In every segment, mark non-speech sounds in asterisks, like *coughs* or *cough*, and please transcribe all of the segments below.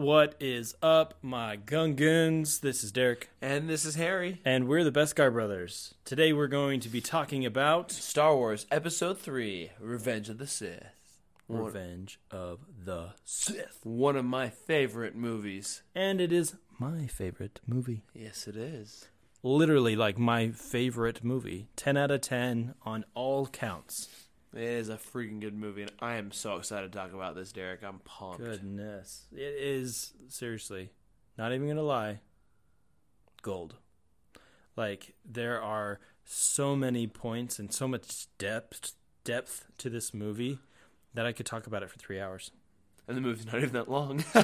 What is up, my Gungans? This is Derek, And this is Harry. and we're the Beskar Brothers. Today we're going to be talking about Star Wars Episode 3 Revenge of the Sith. Revenge of the Sith. one of my favorite movies. And it is my favorite movie. Yes, it is. Literally, like my favorite movie. 10 out of 10 on all counts. It is a freaking good movie, and I am so excited to talk about this, Derek. I'm pumped. Goodness. It is, seriously, not even going to lie, gold. Like, there are so many points and so much depth depth to this movie that I could talk about it for three hours. And the movie's *laughs* not even that long. *laughs*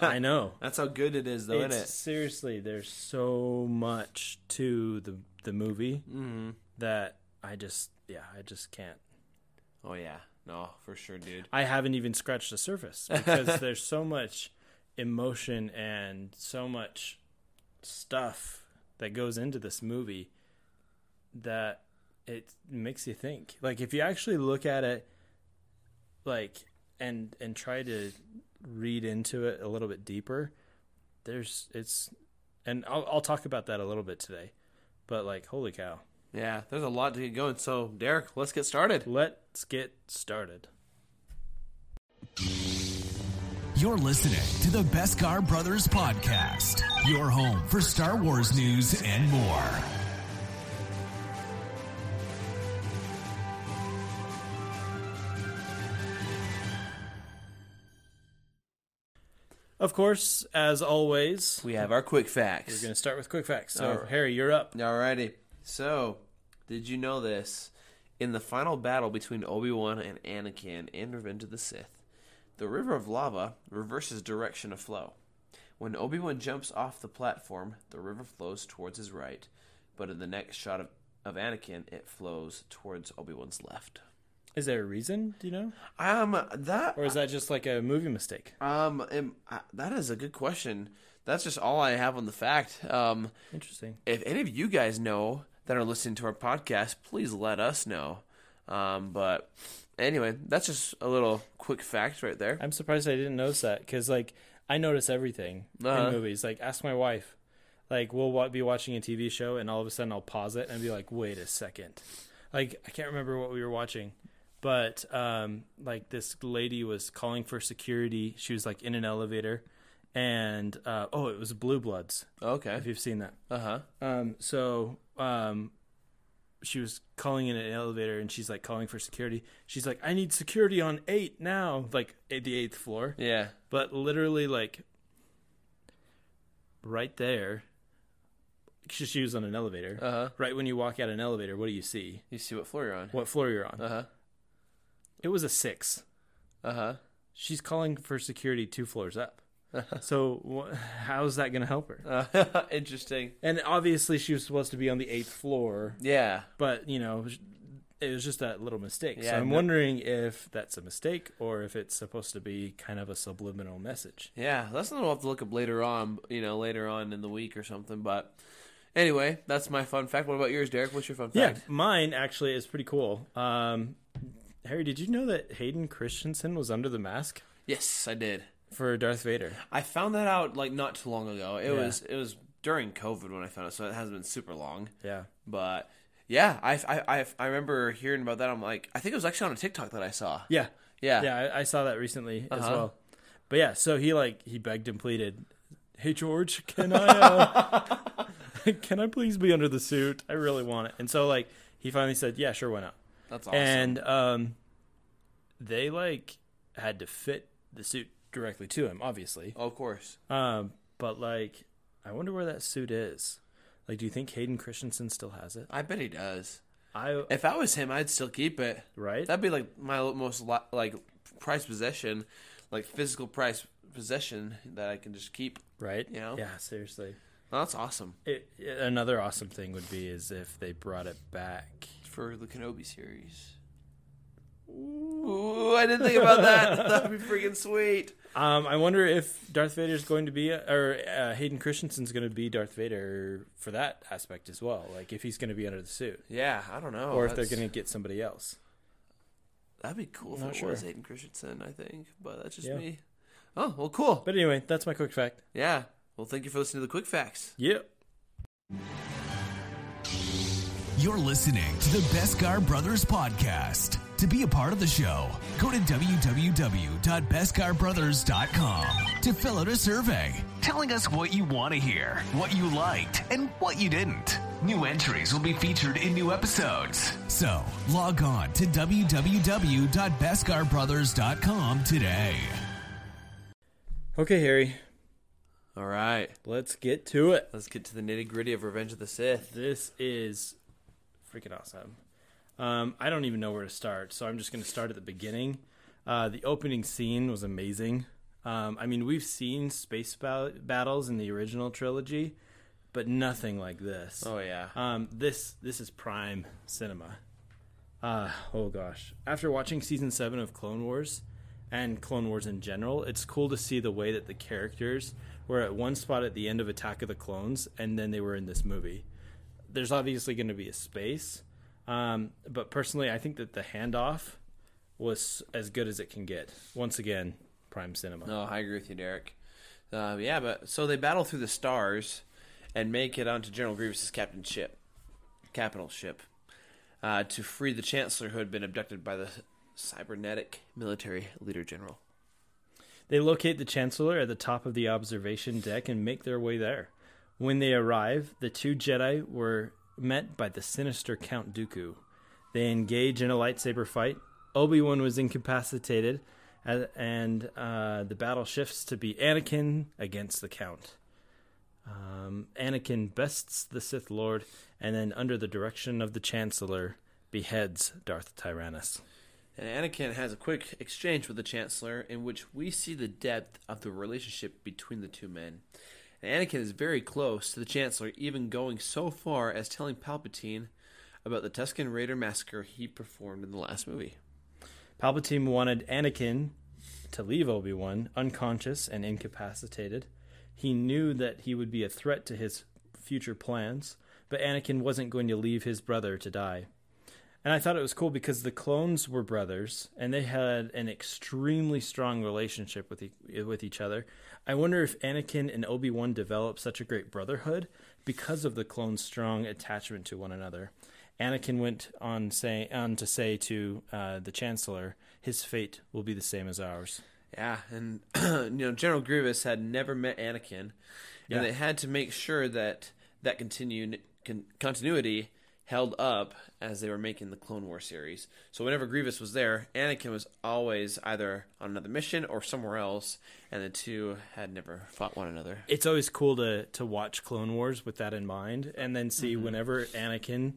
I know. *laughs* That's how good it is, though, It's, isn't it? seriously, there's so much to the the movie Mm-hmm. that I just, yeah, I just can't. Oh, yeah. No, for sure, dude. I haven't even scratched the surface *laughs* because there's so much emotion and so much stuff that goes into this movie that it makes you think. Like if you actually look at it like and and try to read into it a little bit deeper, there's it's and I'll I'll talk about that a little bit today. But like holy cow. Yeah, there's a lot to get going. So, Derek, let's get started. Let's get started. You're listening to the Beskar Brothers Podcast, your home for Star Wars news and more. Of course, as always, We have our quick facts. We're going to start with quick facts. So, Alright. Harry, you're up. Alrighty. So, did you know this? In the final battle between Obi Wan and Anakin in Revenge of the Sith, the river of lava reverses direction of flow. When Obi Wan jumps off the platform, the river flows towards his right, but in the next shot of, of Anakin, it flows towards Obi Wan's left. Is there a reason? Do you know, Um, that or is that just like a movie mistake? um, am- uh, that is a good question. That's just all I have on the fact. Um, Interesting. if any of you guys know that are listening to our podcast, please let us know. Um, but anyway, that's just a little quick fact right there. I'm surprised I didn't notice that because like I notice everything Uh-huh. in movies. Like, ask my wife. Like, we'll be watching a TV show, and all of a sudden I'll pause it and be like, "Wait a second. Like, I can't remember what we were watching, but um, like this lady was calling for security. She was like in an elevator, and uh, oh, it was Blue Bloods. Okay. If you've seen that. Uh huh. Um, so um, she was calling in an elevator, and she's like calling for security. She's like, "I need security on eight now," like at the eighth floor. Yeah. But literally, like right there, she was on an elevator. Uh huh. Right when you walk out an elevator, what do you see? You see what floor you're on? What floor you're on? Uh huh. It was a six. Uh huh. She's calling for security two floors up. *laughs* so wh- how's that going to help her? Uh, *laughs* interesting. And obviously, she was supposed to be on the eighth floor. Yeah. but you know it was just a little mistake so Yeah, i'm no- wondering if that's a mistake or if it's supposed to be kind of a subliminal message Yeah. That's something we'll have to look up later on. You know, later on in the week or something. But anyway, that's my fun fact. What about yours, Derek? What's your fun fact? yeah mine actually is pretty cool um harry did you know that hayden christensen was under the mask Yes, I did. For darth vader I found that out like not too long ago. It Yeah. was it was during COVID when I found it, so it hasn't been super long. yeah But yeah, I, I, I, I remember hearing about that. I'm like, I think it was actually on a TikTok that I saw. yeah Yeah. yeah I, I saw that recently as Uh-huh. well but yeah so he like he begged and pleaded hey george can i uh, *laughs* can i please be under the suit i really want it and so like he finally said yeah sure why not That's awesome. and um, they like had to fit the suit directly to him, obviously. oh, of course. Um, but like, I wonder where that suit is. Like, do you think Hayden Christensen still has it? I bet he does. I If I was him, I'd still keep it. right. That'd be like my most li- like prized possession, like physical prize possession that I can just keep. right. you know? Yeah. Seriously. Well, that's awesome It, it- another awesome thing would be is if they brought it back. for the Kenobi series. Ooh, I didn't think about that. *laughs* That'd be freaking sweet. Um, I wonder if Darth Vader is going to be, or uh, Hayden Christensen's going to be Darth Vader for that aspect as well. Like if he's going to be under the suit, Yeah, I don't know. or if they're going to get somebody else. That'd be cool if Not it sure. was Hayden Christensen, I think. But that's just Yeah. me. Oh, well, cool. But anyway, that's my quick fact. Yeah. Well, thank you for listening to the quick facts. Yep. You're listening to the Beskar Brothers podcast. To be a part of the show, go to www.beskarbrothers.com to fill out a survey telling us what you want to hear, what you liked, and what you didn't. New entries will be featured in new episodes. So log on to www.beskarbrothers.com today. Okay, Harry, All right. let's get to it. Let's get to the nitty gritty of Revenge of the Sith. This is freaking awesome. Um, I don't even know where to start, so I'm just going to start at the beginning. Uh, the opening scene was amazing. Um, I mean, we've seen space ba- battles in the original trilogy, but nothing like this. Oh, yeah. Um, this this is prime cinema. Uh, oh gosh! After watching season seven of Clone Wars and Clone Wars in general, it's cool to see the way that the characters were at one spot at the end of Attack of the Clones, and then they were in this movie. There's obviously going to be a space, um, but personally, I think that the handoff was as good as it can get. Once again, prime cinema. No, I agree with you, Derek. Uh, yeah, but so they battle through the stars and make it onto General Grievous's captain ship, capital ship, uh, to free the Chancellor who had been abducted by the cybernetic military leader general. They locate the Chancellor at the top of the observation deck and make their way there. When they arrive, the two Jedi were met by the sinister Count Dooku. They engage in a lightsaber fight. Obi Wan was incapacitated, and uh, the battle shifts to be Anakin against the Count. Um, Anakin bests the Sith Lord, and then, under the direction of the Chancellor, beheads Darth Tyrannus. And Anakin has a quick exchange with the Chancellor in which we see the depth of the relationship between the two men. Anakin is very close to the Chancellor, even going so far as telling Palpatine about the Tusken Raider massacre he performed in the last movie. Palpatine wanted Anakin to leave Obi Wan unconscious and incapacitated. He knew that he would be a threat to his future plans, but Anakin wasn't going to leave his brother to die. And I thought it was cool because the clones were brothers and they had an extremely strong relationship with e- with each other. I wonder if Anakin and Obi Wan developed such a great brotherhood because of the clones' strong attachment to one another. Anakin went on say on to say to uh, the Chancellor, "His fate will be the same as ours." Yeah, and *clears throat* you know General Grievous had never met Anakin, Yeah. and they had to make sure that that continued con- continuity held up as they were making the Clone War series. So whenever Grievous was there, Anakin was always either on another mission or somewhere else, and the two had never fought one another. It's always cool to to watch Clone Wars with that in mind, and then see whenever Anakin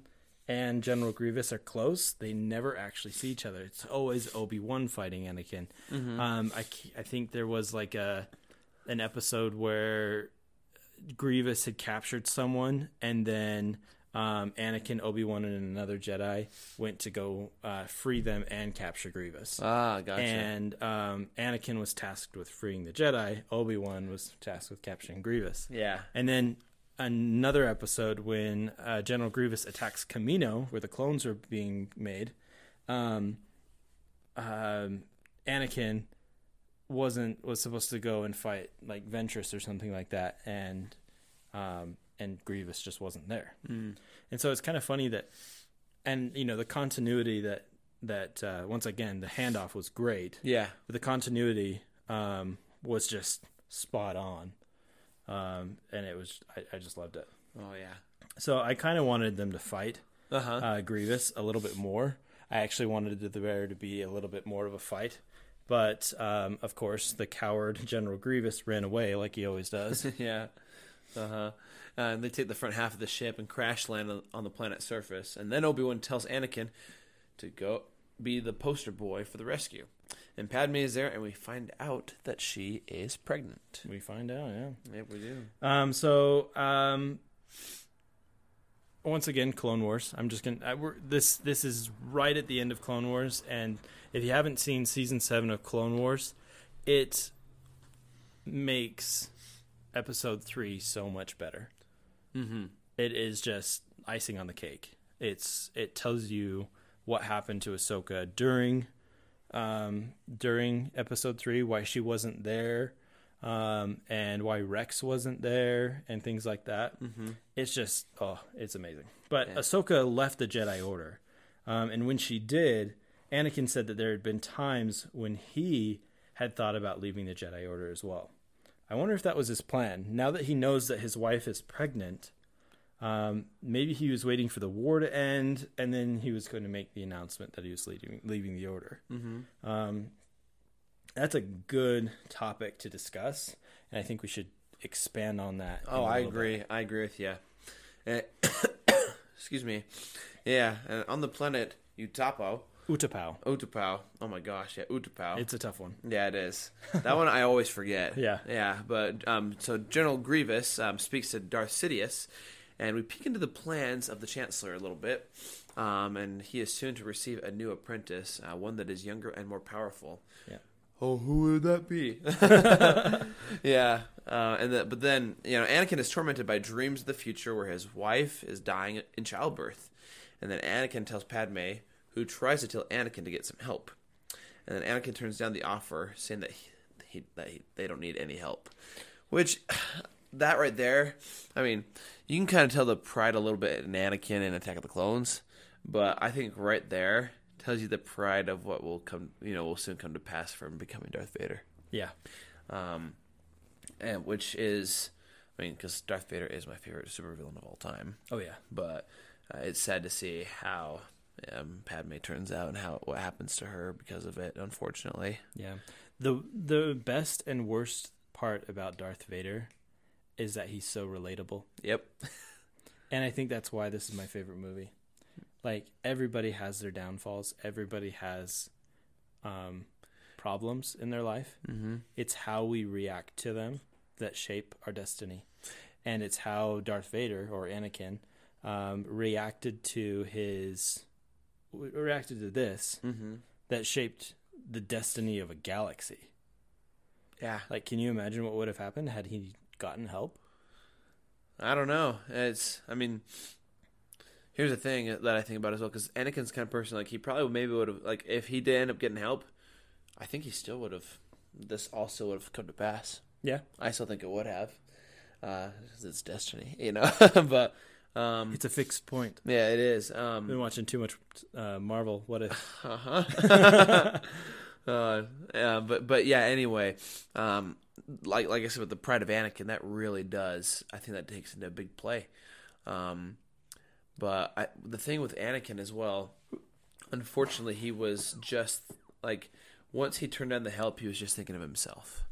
and General Grievous are close, they never actually see each other. It's always Obi Wan fighting Anakin. Um, I I think there was like a an episode where Grievous had captured someone, and then um, Anakin, Obi Wan, and another Jedi went to go uh, free them and capture Grievous. Ah, gotcha. And um, Anakin was tasked with freeing the Jedi. Obi Wan was tasked with capturing Grievous. yeah, And then another episode when uh, General Grievous attacks Kamino, where the clones are being made. Um, um, Anakin wasn't was supposed to go and fight like Ventress or something like that, and um, and Grievous just wasn't there. Mm. And so it's kind of funny that, and you know, the continuity that that uh, once again the handoff was great yeah, but the continuity um, was just spot on, um, and it was I, I just loved it. oh yeah, So I kind of wanted them to fight uh-huh. uh, Grievous a little bit more. I actually wanted the there to be a little bit more of a fight, but um, of course the coward General Grievous ran away like he always does. *laughs* yeah. Uh-huh. Uh, and they take the front half of the ship and crash land on, on the planet's surface. And then Obi Wan tells Anakin to go be the poster boy for the rescue. And Padme is there, and we find out that she is pregnant. we find out, yeah. Yep, we do. Um, so um, once again, Clone Wars. I'm just gonna. I, we're, this this is right at the end of Clone Wars, and if you haven't seen season seven of Clone Wars, it makes episode three so much better. Mm-hmm. It is just icing on the cake. It's it tells you what happened to Ahsoka during um, during episode three, why she wasn't there, um, and why Rex wasn't there, and things like that. Mm-hmm. It's just oh, it's amazing. But Ahsoka left the Jedi Order, um, and when she did, Anakin said that there had been times when he had thought about leaving the Jedi Order as well. I wonder if that was his plan. Now that he knows that his wife is pregnant, um, maybe he was waiting for the war to end, and then he was going to make the announcement that he was leaving, leaving the Order. Mm-hmm. Um, that's a good topic to discuss, and I think we should expand on that. Oh, I little bit. agree. I agree with you. *coughs* excuse me. Yeah, and on the planet Utapo, Utapau. Utapau. Oh my gosh, yeah, Utapau. It's a tough one. Yeah, it is. That one I always forget. *laughs* Yeah. yeah. But um, so General Grievous um, speaks to Darth Sidious, and we peek into the plans of the Chancellor a little bit. Um, and he is soon to receive a new apprentice, uh, one that is younger and more powerful. Yeah. Oh, who would that be? *laughs* yeah, uh, and the, but then you know Anakin is tormented by dreams of the future where his wife is dying in childbirth, and then Anakin tells Padme, who tries to tell Anakin to get some help, and then Anakin turns down the offer, saying that he, he, that he, they don't need any help, which *sighs* that right there, I mean, you can kind of tell the pride a little bit in Anakin in Attack of the Clones, but I think right there tells you the pride of what will come, you know, will soon come to pass from becoming Darth Vader Yeah. um, and which is, I mean, because Darth Vader is my favorite supervillain of all time. Oh yeah. But uh, it's sad to see how um, Padme turns out and how what happens to her because of it. Unfortunately, Yeah. The the best and worst part about Darth Vader is that he's so relatable. yep, *laughs* And I think that's why this is my favorite movie. Like everybody has their downfalls. Everybody has um, problems in their life. Mm-hmm. It's how we react to them that shape our destiny, and it's how Darth Vader or Anakin um, reacted to his reacted to this that shaped the destiny of a galaxy. yeah. Like, can you imagine what would have happened had he gotten help? I don't know. It's, I mean, here's the thing that I think about as well because Anakin's kind of person like he probably maybe would have like if he did end up getting help, I think he still would have. This also would have come to pass. Yeah, I still think it would have. Uh, it's destiny, you know. *laughs* but um, it's a fixed point. yeah, it is. Been Um, watching too much uh, Marvel. What if? *laughs* uh, yeah, but but yeah. Anyway, um, like like I said with the pride of Anakin, that really does. I think that takes into a big play. Um, but I, the thing with Anakin as well, unfortunately, he was just like once he turned down the help, he was just thinking of himself.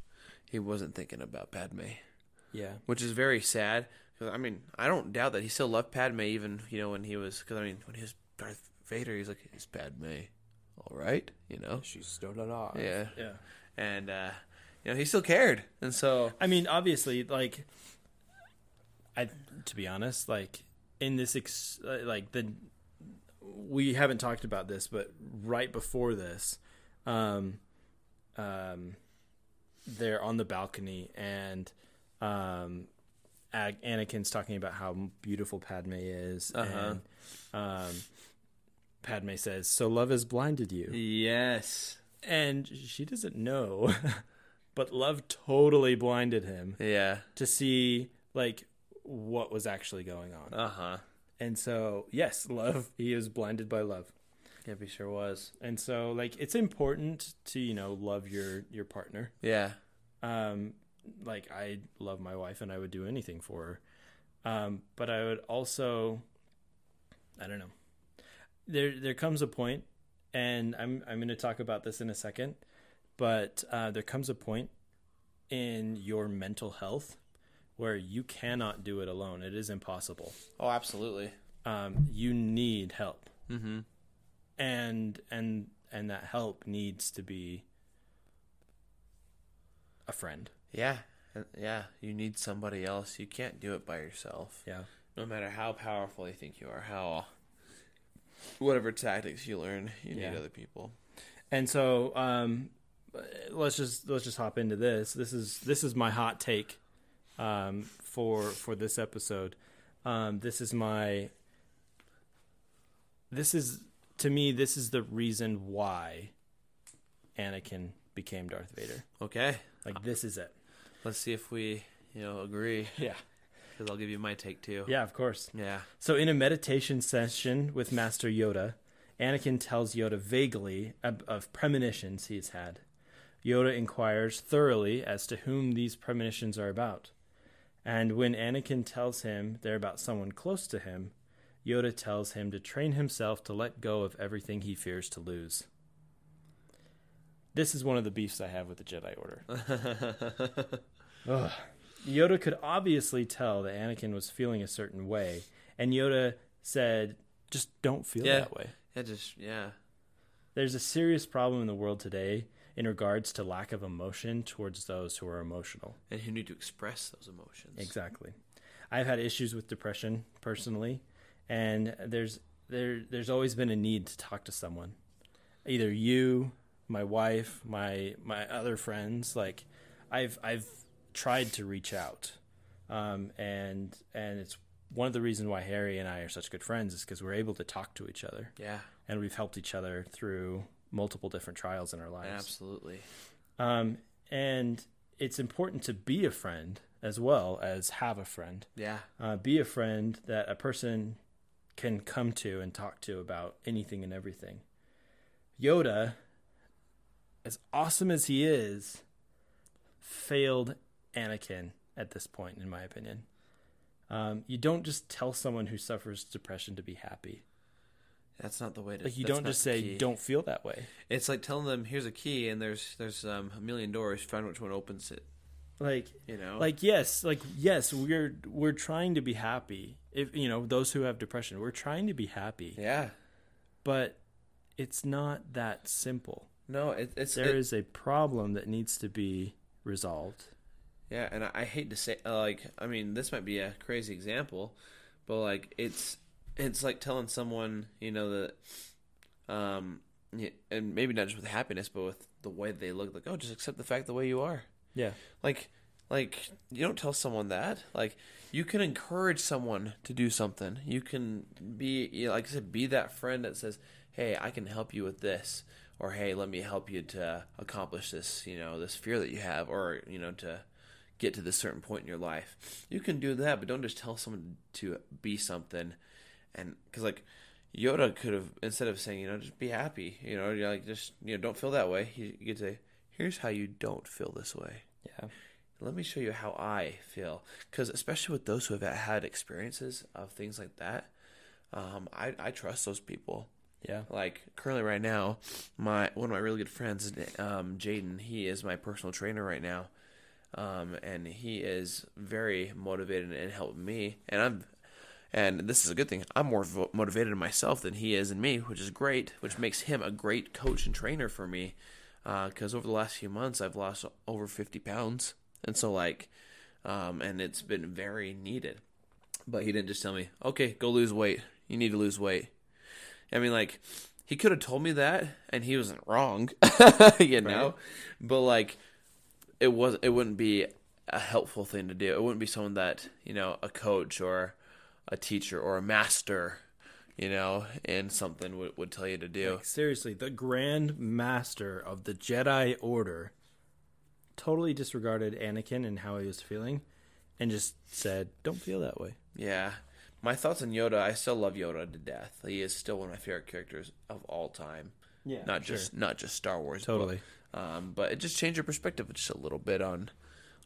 He wasn't thinking about Padme. Yeah, which is very sad. 'Cause, I mean, I don't doubt that he still loved Padme, even you know when he was. Because I mean, when he was Darth Vader, he's like, "Is Padme all right?" You know. she's still alive. Yeah. yeah. And uh, you know, he still cared, and so I mean, obviously, like, I to be honest, like in this, ex- uh, like the we haven't talked about this, but right before this, um, um, they're on the balcony and um, Ag- Anakin's talking about how beautiful Padme is, Uh-huh. and um, Padme says, "So love has blinded you." yes, and she doesn't know *laughs* but love totally blinded him yeah, to see like what was actually going on uh huh. and so yes love he is blinded by love Yep, he sure was. and so like it's important to you know love your your partner Yeah, um like i love my wife and i would do anything for her. Um but i would also i don't know. There there comes a point and i'm i'm going to talk about this in a second but uh there comes a point in your mental health where you cannot do it alone. It is impossible. Oh, absolutely. um you need help. Mm-hmm. and and and that help needs to be a friend Yeah, yeah. You need somebody else. You can't do it by yourself. yeah No matter how powerful you think you are, how whatever tactics you learn, you Yeah. need other people. And so um, let's just let's just hop into this. This is this is my hot take um, for for this episode. Um, this is my this is to me this is the reason why Anakin became Darth Vader. Okay, Like this is it. Let's see if we you know agree *laughs* Yeah. because I'll give you my take too. Yeah, of course. Yeah. So, in a meditation session with Master Yoda, Anakin tells Yoda vaguely of, of premonitions he's had. Yoda inquires thoroughly as to whom these premonitions are about. And when Anakin tells him they're about someone close to him, Yoda tells him to train himself to let go of everything he fears to lose. This is one of the beefs I have with the Jedi Order. *laughs* Ugh. Yoda could obviously tell that Anakin was feeling a certain way, and Yoda said, "Just don't feel Yeah. that way." Yeah, just yeah. There's a serious problem in the world today in regards to lack of emotion towards those who are emotional. And who need to express those emotions. Exactly. I've had issues with depression personally, and there's there there's always been a need to talk to someone. Either you, my wife, my my other friends, like I've I've tried to reach out. Um, and and it's one of the reasons why Harry and I are such good friends is because we're able to talk to each other Yeah, and we've helped each other through multiple different trials in our lives. absolutely. Um, and it's important to be a friend as well as have a friend. Yeah, Uh, be a friend that a person can come to and talk to about anything and everything. Yoda, as awesome as he is, failed Anakin at this point, in my opinion. Um, you don't just tell someone who suffers depression to be happy. that's not the way to. Like you don't just say key. don't feel that way. It's like telling them, "Here's a key, and there's there's um, a million doors. Find which one opens it." Like You know, like yes like yes we're we're trying to be happy if you know those who have depression we're trying to be happy yeah. but it's not that simple No, it, it's There it- is a problem that needs to be resolved Yeah, and I, I hate to say, uh, like, I mean, this might be a crazy example, but like, it's it's like telling someone, you know, that, um, and maybe not just with happiness, but with the way they look, like, oh, just accept the fact the way you are. yeah Like, like you don't tell someone that. Like, you can encourage someone to do something. You can be, you know, like I said, be that friend that says, "Hey, I can help you with this," or "Hey, let me help you to accomplish this," you know, this fear that you have, or you know, to get to this certain point in your life. You can do that, but don't just tell someone to be something, and because like. Yoda could have instead of saying, you know, just be happy, you know, you're like just you know, don't feel that way. You, you could say, here's how you don't feel this way yeah let me show you how I feel. Because especially with those who have had experiences of things like that, um, I, I trust those people. yeah Like currently right now, my one of my really good friends, um, Jaden, he is my personal trainer right now, um, and he is very motivated and helped me. And I'm, and this is a good thing. I'm more vo- motivated in myself than he is in me, which is great. Which makes him a great coach and trainer for me. Because over the last few months, I've lost over 50 pounds, and so like, um, and it's been very needed. But he didn't just tell me, "Okay, go lose weight. You need to lose weight." I mean, like, he could have told me that, and he wasn't wrong, *laughs* you know. But like, it was it wouldn't be a helpful thing to do. It wouldn't be someone that you know, a coach or a teacher or a master, you know, in something would, would tell you to do. Like, seriously the grand master of the jedi order totally disregarded anakin and how he was feeling and just said don't feel that way Yeah. My thoughts on Yoda, I still love Yoda to death. He is still one of my favorite characters of all time. Yeah, Not sure. just not just Star Wars. Totally. Um, but it just changed your perspective just a little bit on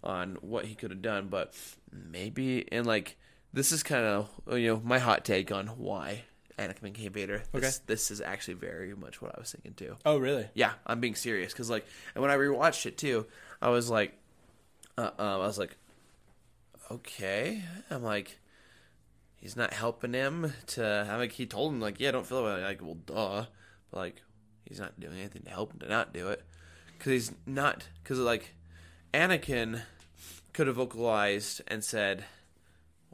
on what he could have done. But maybe and like this is kind of you know my hot take on why Anakin became Vader. This, this is actually very much what I was thinking too. oh really Yeah, I'm being serious because like, and when I rewatched it too, I was like, uh, um, I was like, okay, I'm like, he's not helping him to. I'm like, he told him like, yeah, don't feel. Like, well, duh, but like, he's not doing anything to help him to not do it because he's not because like, Anakin could have vocalized and said.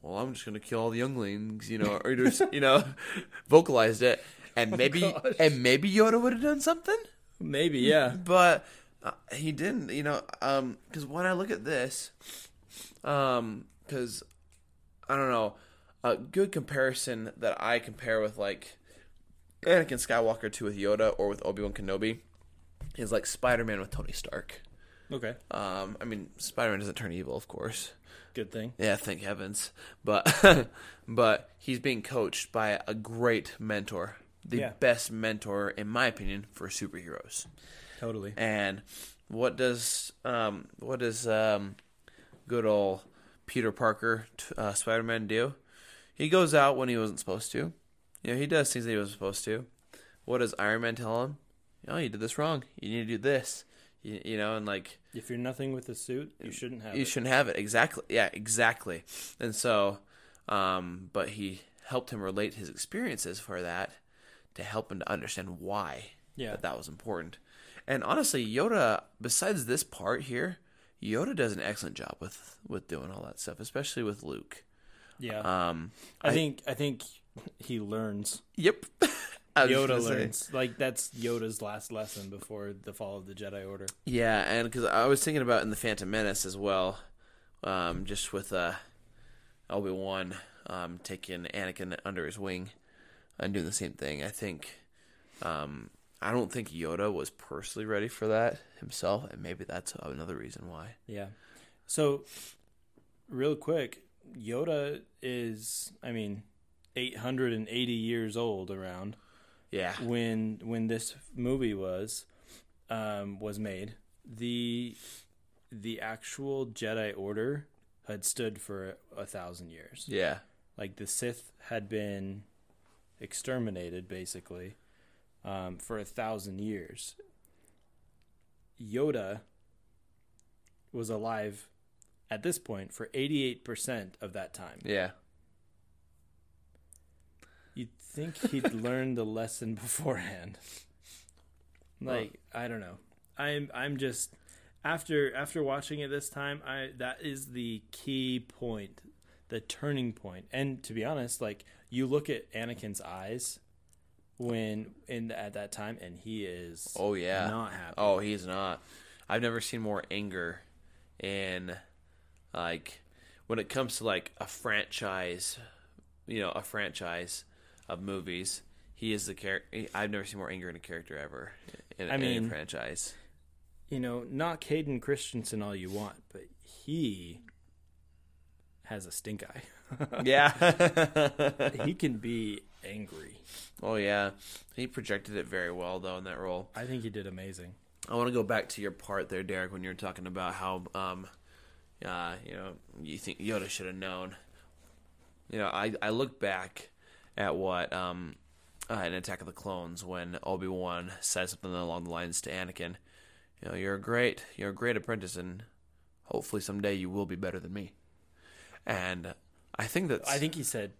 Well, I'm just gonna kill all the younglings, you know, or just you know, *laughs* vocalized it, and maybe gosh. and maybe Yoda would have done something maybe yeah but uh, he didn't you know um because when i look at this um because i don't know a good comparison that i compare with like anakin skywalker to with yoda or with obi-wan kenobi He's like Spider Man with Tony Stark. Okay, Um, I mean, Spider Man doesn't turn evil, of course. good thing. Yeah, thank heavens. But *laughs* but he's being coached by a great mentor, the Yeah. best mentor, in my opinion, for superheroes. Totally. And what does um what does um good old Peter Parker uh, Spider Man do? He goes out when he wasn't supposed to. You know, he does things that he wasn't supposed to. What does Iron Man tell him? Oh, you did this wrong. You need to do this. You, you know, and like If you're nothing with the suit, you shouldn't have you it. shouldn't have it exactly yeah exactly and so um but he helped him relate his experiences for that to help him to understand why Yeah. that that was important and honestly yoda besides this part here yoda does an excellent job with with doing all that stuff especially with luke Yeah. um I, think I think he learns. yep I *laughs* Yoda learns. Like that's Yoda's last lesson before the fall of the Jedi Order. Yeah, and because I was thinking about in the Phantom Menace as well, um, just with uh, Obi Wan um, taking Anakin under his wing and doing the same thing. I think um, I don't think Yoda was personally ready for that himself, and maybe that's another reason why. Yeah. So, real quick, Yoda is, I mean, 880 years old around Yeah, when when this movie was um, was made. The the actual Jedi Order had stood for a thousand years. yeah, Like the Sith had been exterminated, basically, um, for a thousand years. Yoda was alive at this point for 88% of that time. yeah. Think he'd *laughs* learned the lesson beforehand. Like, I don't know. I'm I'm just after after watching it this time, I that is the key point, the turning point. And to be honest, like you look at Anakin's eyes when in at that time and he is Oh yeah. not happy. Oh, he's not. I've never seen more anger in like when it comes to like a franchise, you know, a franchise of movies. He is the character. I've never seen more anger in a character ever in, I in a franchise. You know, not Hayden Christensen all you want, but he has a stink eye. *laughs* Yeah. he can be angry. oh yeah. He projected it very well though in that role. I think he did amazing. I want to go back to your part there, Derek, when you were talking about how, um, uh, you know, you think Yoda should have known. You know, I I look back at what um, uh, in Attack of the Clones when Obi Wan says something along the lines to Anakin, you know, you're a great, you're a great apprentice, and hopefully someday you will be better than me. And I think that I think he said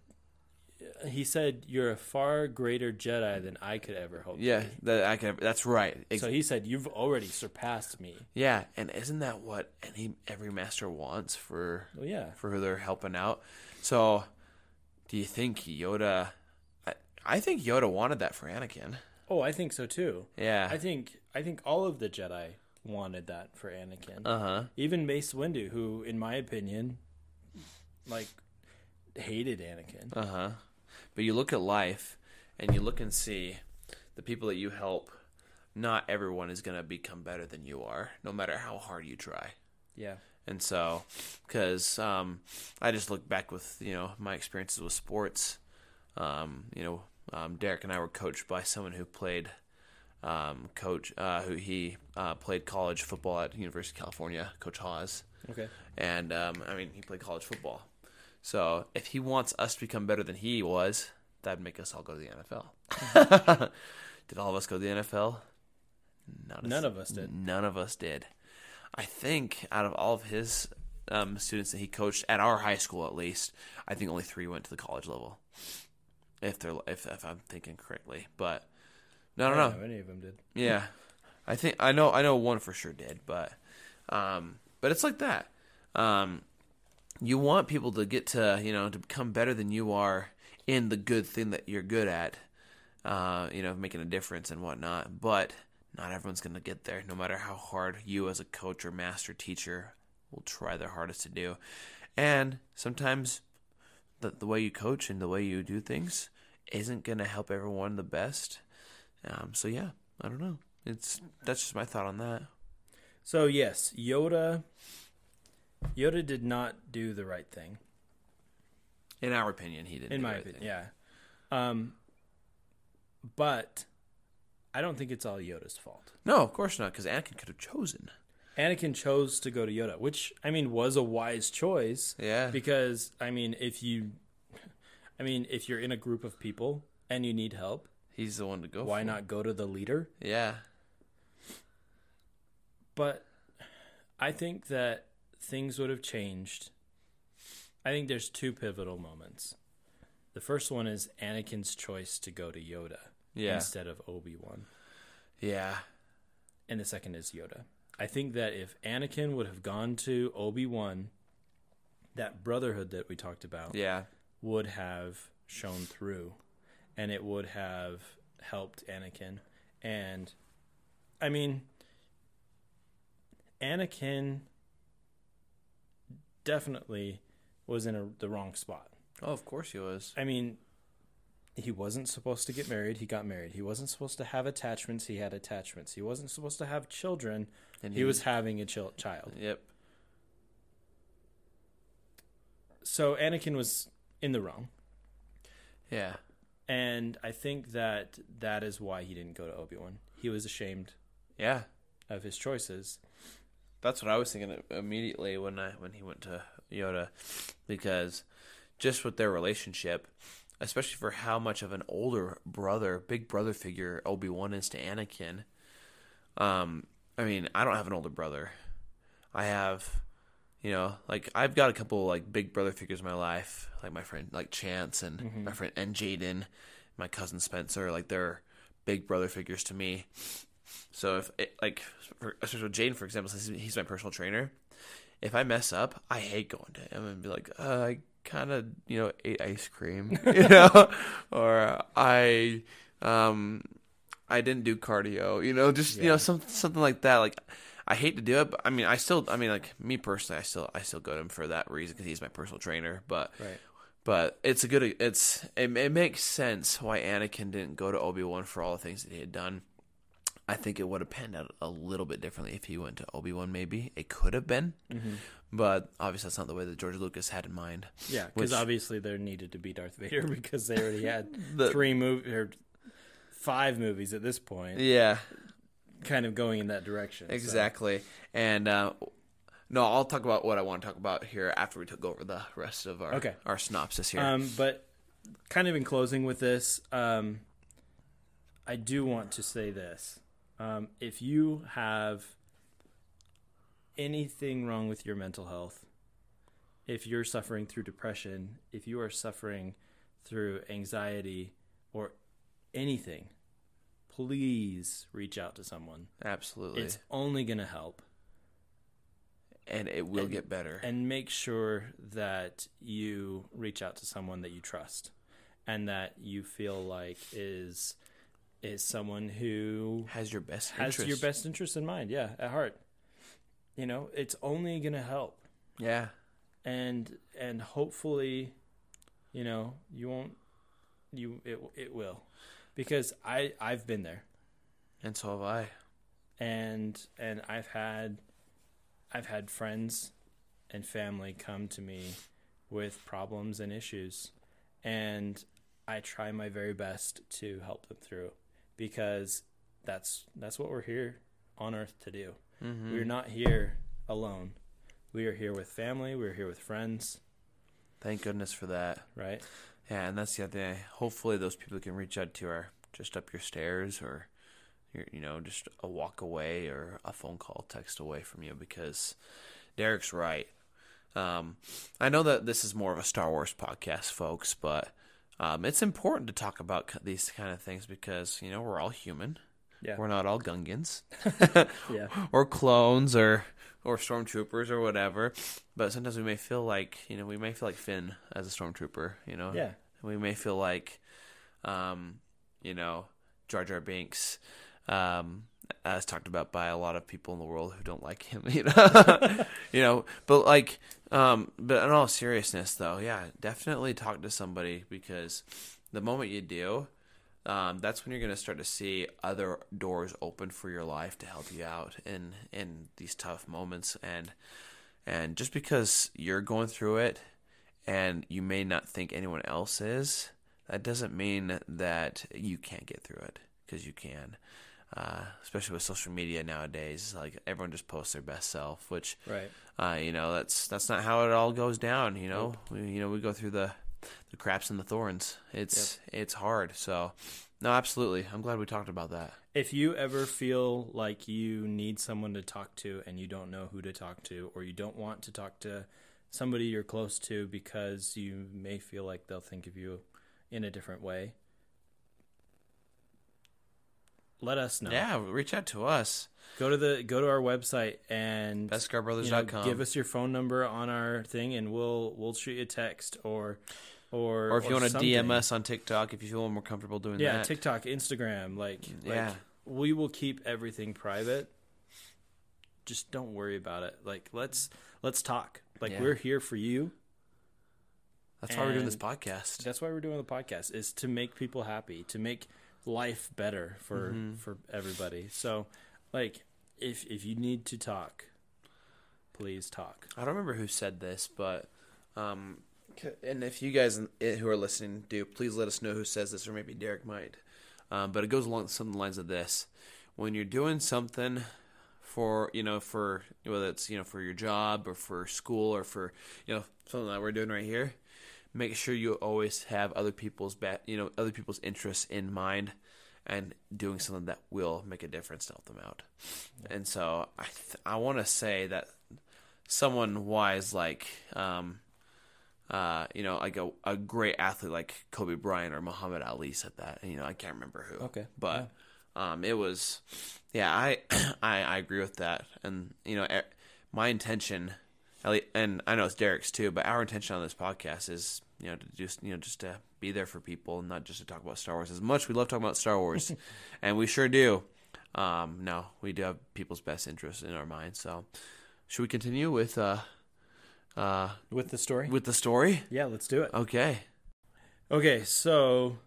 he said you're a far greater Jedi than I could ever hope. to yeah, be." that I can. That's right. So he said you've already surpassed me. yeah, and isn't that what any every master wants for Well, yeah. for who they're helping out. So, do you think Yoda? I, I think Yoda wanted that for Anakin. Oh, I think so too. Yeah. I think I think all of the Jedi wanted that for Anakin. Uh huh. Even Mace Windu, who, in my opinion, like hated Anakin. Uh huh. But you look at life, and you look and see the people that you help. Not everyone is gonna become better than you are, no matter how hard you try. Yeah. And so, because um, I just look back with you know my experiences with sports. Um, you know, um, Derek and I were coached by someone who played um, coach uh, who he uh, played college football at University of California, Coach Hawes. Okay. And um, I mean, he played college football. So if he wants us to become better than he was, that'd make us all go to the NFL. *laughs* did all of us go to the NFL? None, None of us did. None of us did. I think out of all of his um, students that he coached at our high school, at least, I think only three went to the college level. If they're if, if I'm thinking correctly, but no, no, I no. don't know any of them did. Yeah, I think I know I know one for sure did, but um, but it's like that. Um, you want people to get to you know to become better than you are in the good thing that you're good at. Uh, you know, making a difference and whatnot. But not everyone's going to get there, no matter how hard you as a coach or master teacher will try their hardest to do. And sometimes the the way you coach and the way you do things isn't going to help everyone the best. Um, so yeah, I don't know. It's that's just my thought on that. So yes, Yoda. Yoda did not do the right thing, In our opinion, he didn't. in my opinion. thing. Yeah. Um, but I don't think it's all Yoda's fault. No, of course not, because Anakin could have chosen. Anakin chose to go to Yoda, which I mean was a wise choice. Yeah. Because I mean, if you, I mean, if you're in a group of people and you need help, He's the one to go. why for. not go to the leader? Yeah. But I think that things would have changed. I think there's two pivotal moments. The first one is Anakin's choice to go to Yoda Yeah. instead of Obi Wan, Yeah. and the second is Yoda. I think that if Anakin would have gone to Obi Wan, that brotherhood that we talked about Yeah. would have shown through and it would have helped Anakin. And I mean, Anakin definitely was in a, the wrong spot. Oh, of course he was. I mean, he wasn't supposed to get married. He got married. He wasn't supposed to have attachments. He had attachments. He wasn't supposed to have children. And he was having a chil- child. Yep. So Anakin was in the wrong. Yeah. And I think that that is why he didn't go to Obi Wan. He was ashamed Yeah. of his choices. That's what I was thinking immediately when I when he went to Yoda, because just with their relationship, especially for how much of an older brother, big brother figure Obi Wan is to Anakin. Um, I mean, I don't have an older brother. I have, you know, like I've got a couple like big brother figures in my life, like my friend like Chance and my friend and Jaden, my cousin Spencer. Like they're big brother figures to me. So if it, like, for, especially with Jaden, for example, since he's my personal trainer, if I mess up, I hate going to him and be like, uh, I kind of you know ate ice cream, *laughs* you know, or I um I didn't do cardio, you know, just you know some something like that. Like I hate to do it, but I mean, I still, I mean, like me personally, I still I still go to him for that reason because he's my personal trainer, but. Right. But it's a good. It's it, it makes sense why Anakin didn't go to Obi Wan for all the things that he had done. I think it would have panned out a little bit differently if he went to Obi Wan. Maybe it could have been, but obviously that's not the way that George Lucas had in mind. Yeah, because Which- obviously there needed to be Darth Vader *laughs* because they already had *laughs* The- three movies or five movies at this point, Yeah, kind of going in that direction. so- exactly. And uh, no, I'll talk about what I want to talk about here after we took over the rest of our Okay. our synopsis here. Um, but kind of in closing with this, um, I do want to say this: um, if you have anything wrong with your mental health, if you're suffering through depression, if you are suffering through anxiety or anything, please reach out to someone. Absolutely, It's only going to help. and it will and- get better. and make sure that you reach out to someone that you trust and that you feel like is is someone who has your best has interest. your best interest in mind yeah at heart. You know it's only going to help. Yeah, and and hopefully you know you won't you it it will. Because i i've been there. And so have I. and and I've had I've had friends and family come to me with problems and issues. And I try my very best to help them through because that's that's what we're here on earth to do. We're not here alone. We are here with family, we're here with friends, Thank goodness for that. right? Yeah, and that's the other thing. Hopefully, those people can reach out to are just up your stairs or, you know, just a walk away or a phone call, text away from you because Derek's right. Um, I know that this is more of a Star Wars podcast, folks, but um, it's important to talk about these kind of things because, you know, we're all human. Yeah. We're not all Gungans *laughs* Yeah. *laughs* or clones or or stormtroopers or whatever. But sometimes we may feel like you know we may feel like Finn as a stormtrooper. You know, Yeah. We may feel like, um, you know, Jar Jar Binks, um, as talked about by a lot of people in the world who don't like him. *laughs* You know, you know. But like, um, but in all seriousness, though, yeah, definitely talk to somebody because the moment you do, um, that's when you're going to start to see other doors open for your life to help you out in in these tough moments and and just because you're going through it and you may not think anyone else is that doesn't mean that you can't get through it because you can uh, especially with social media nowadays like everyone just posts their best self which Right. uh, you know that's that's not how it all goes down you know? We, you know we go through the the craps and the thorns. It's it's hard. So no absolutely. I'm glad we talked about that. If you ever feel like you need someone to talk to and you don't know who to talk to, or you don't want to talk to somebody you're close to because you may feel like they'll think of you in a different way, let us know. yeah reach out to us Go to the go to our website and you know, give us your phone number on our thing, and we'll we'll shoot you a text or or or if you want to dm us on tiktok if you feel more comfortable doing Yeah, that Yeah, TikTok, Instagram, like, Yeah. like we will keep everything private. Just don't worry about it. Like let's let's talk. Like Yeah. we're here for you. that's why we're doing this podcast That's why we're doing the podcast is to make people happy, to make life better for Mm-hmm. for everybody. So, like if if you need to talk, please talk. I don't remember who said this, but um, and if you guys who are listening do, please let us know who says this, or maybe Derek might. Um, but it goes along some lines of this: when you're doing something for you know for whether it's you know for your job or for school or for you know something that we're doing right here, make sure you always have other people's ba- you know other people's interests in mind and doing something that will make a difference to help them out. And so I th- I want to say that someone wise like um uh you know like a, a great athlete like Kobe Bryant or Muhammad Ali said that you know I can't remember who Okay. but um it was yeah I *clears throat* I, I agree with that and you know my intention and I know it's Derek's too but our intention on this podcast is you know to just you know just to be there for people and not just to talk about Star Wars as much we love talking about Star Wars *laughs* and we sure do um no we do have people's best interests in our minds so should we continue with uh uh With the story? with the story? yeah, let's do it. Okay. Okay, so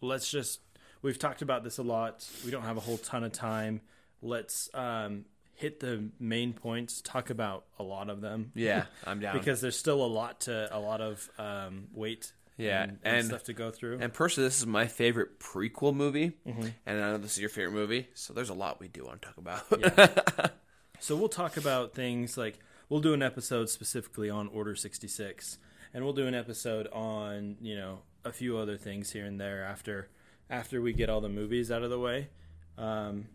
let's just we've talked about this a lot. We don't have a whole ton of time. Let's um, hit the main points, talk about a lot of them. Yeah, I'm *laughs* down. Because there's still a lot to a lot of um, weight Yeah, and, and and- stuff to go through. and personally, this is my favorite prequel movie, Mm-hmm. and I know this is your favorite movie, so there's a lot we do want to talk about. *laughs* So we'll talk about things like we'll do an episode specifically on Order 66 and we'll do an episode on, you know, a few other things here and there after after we get all the movies out of the way. Um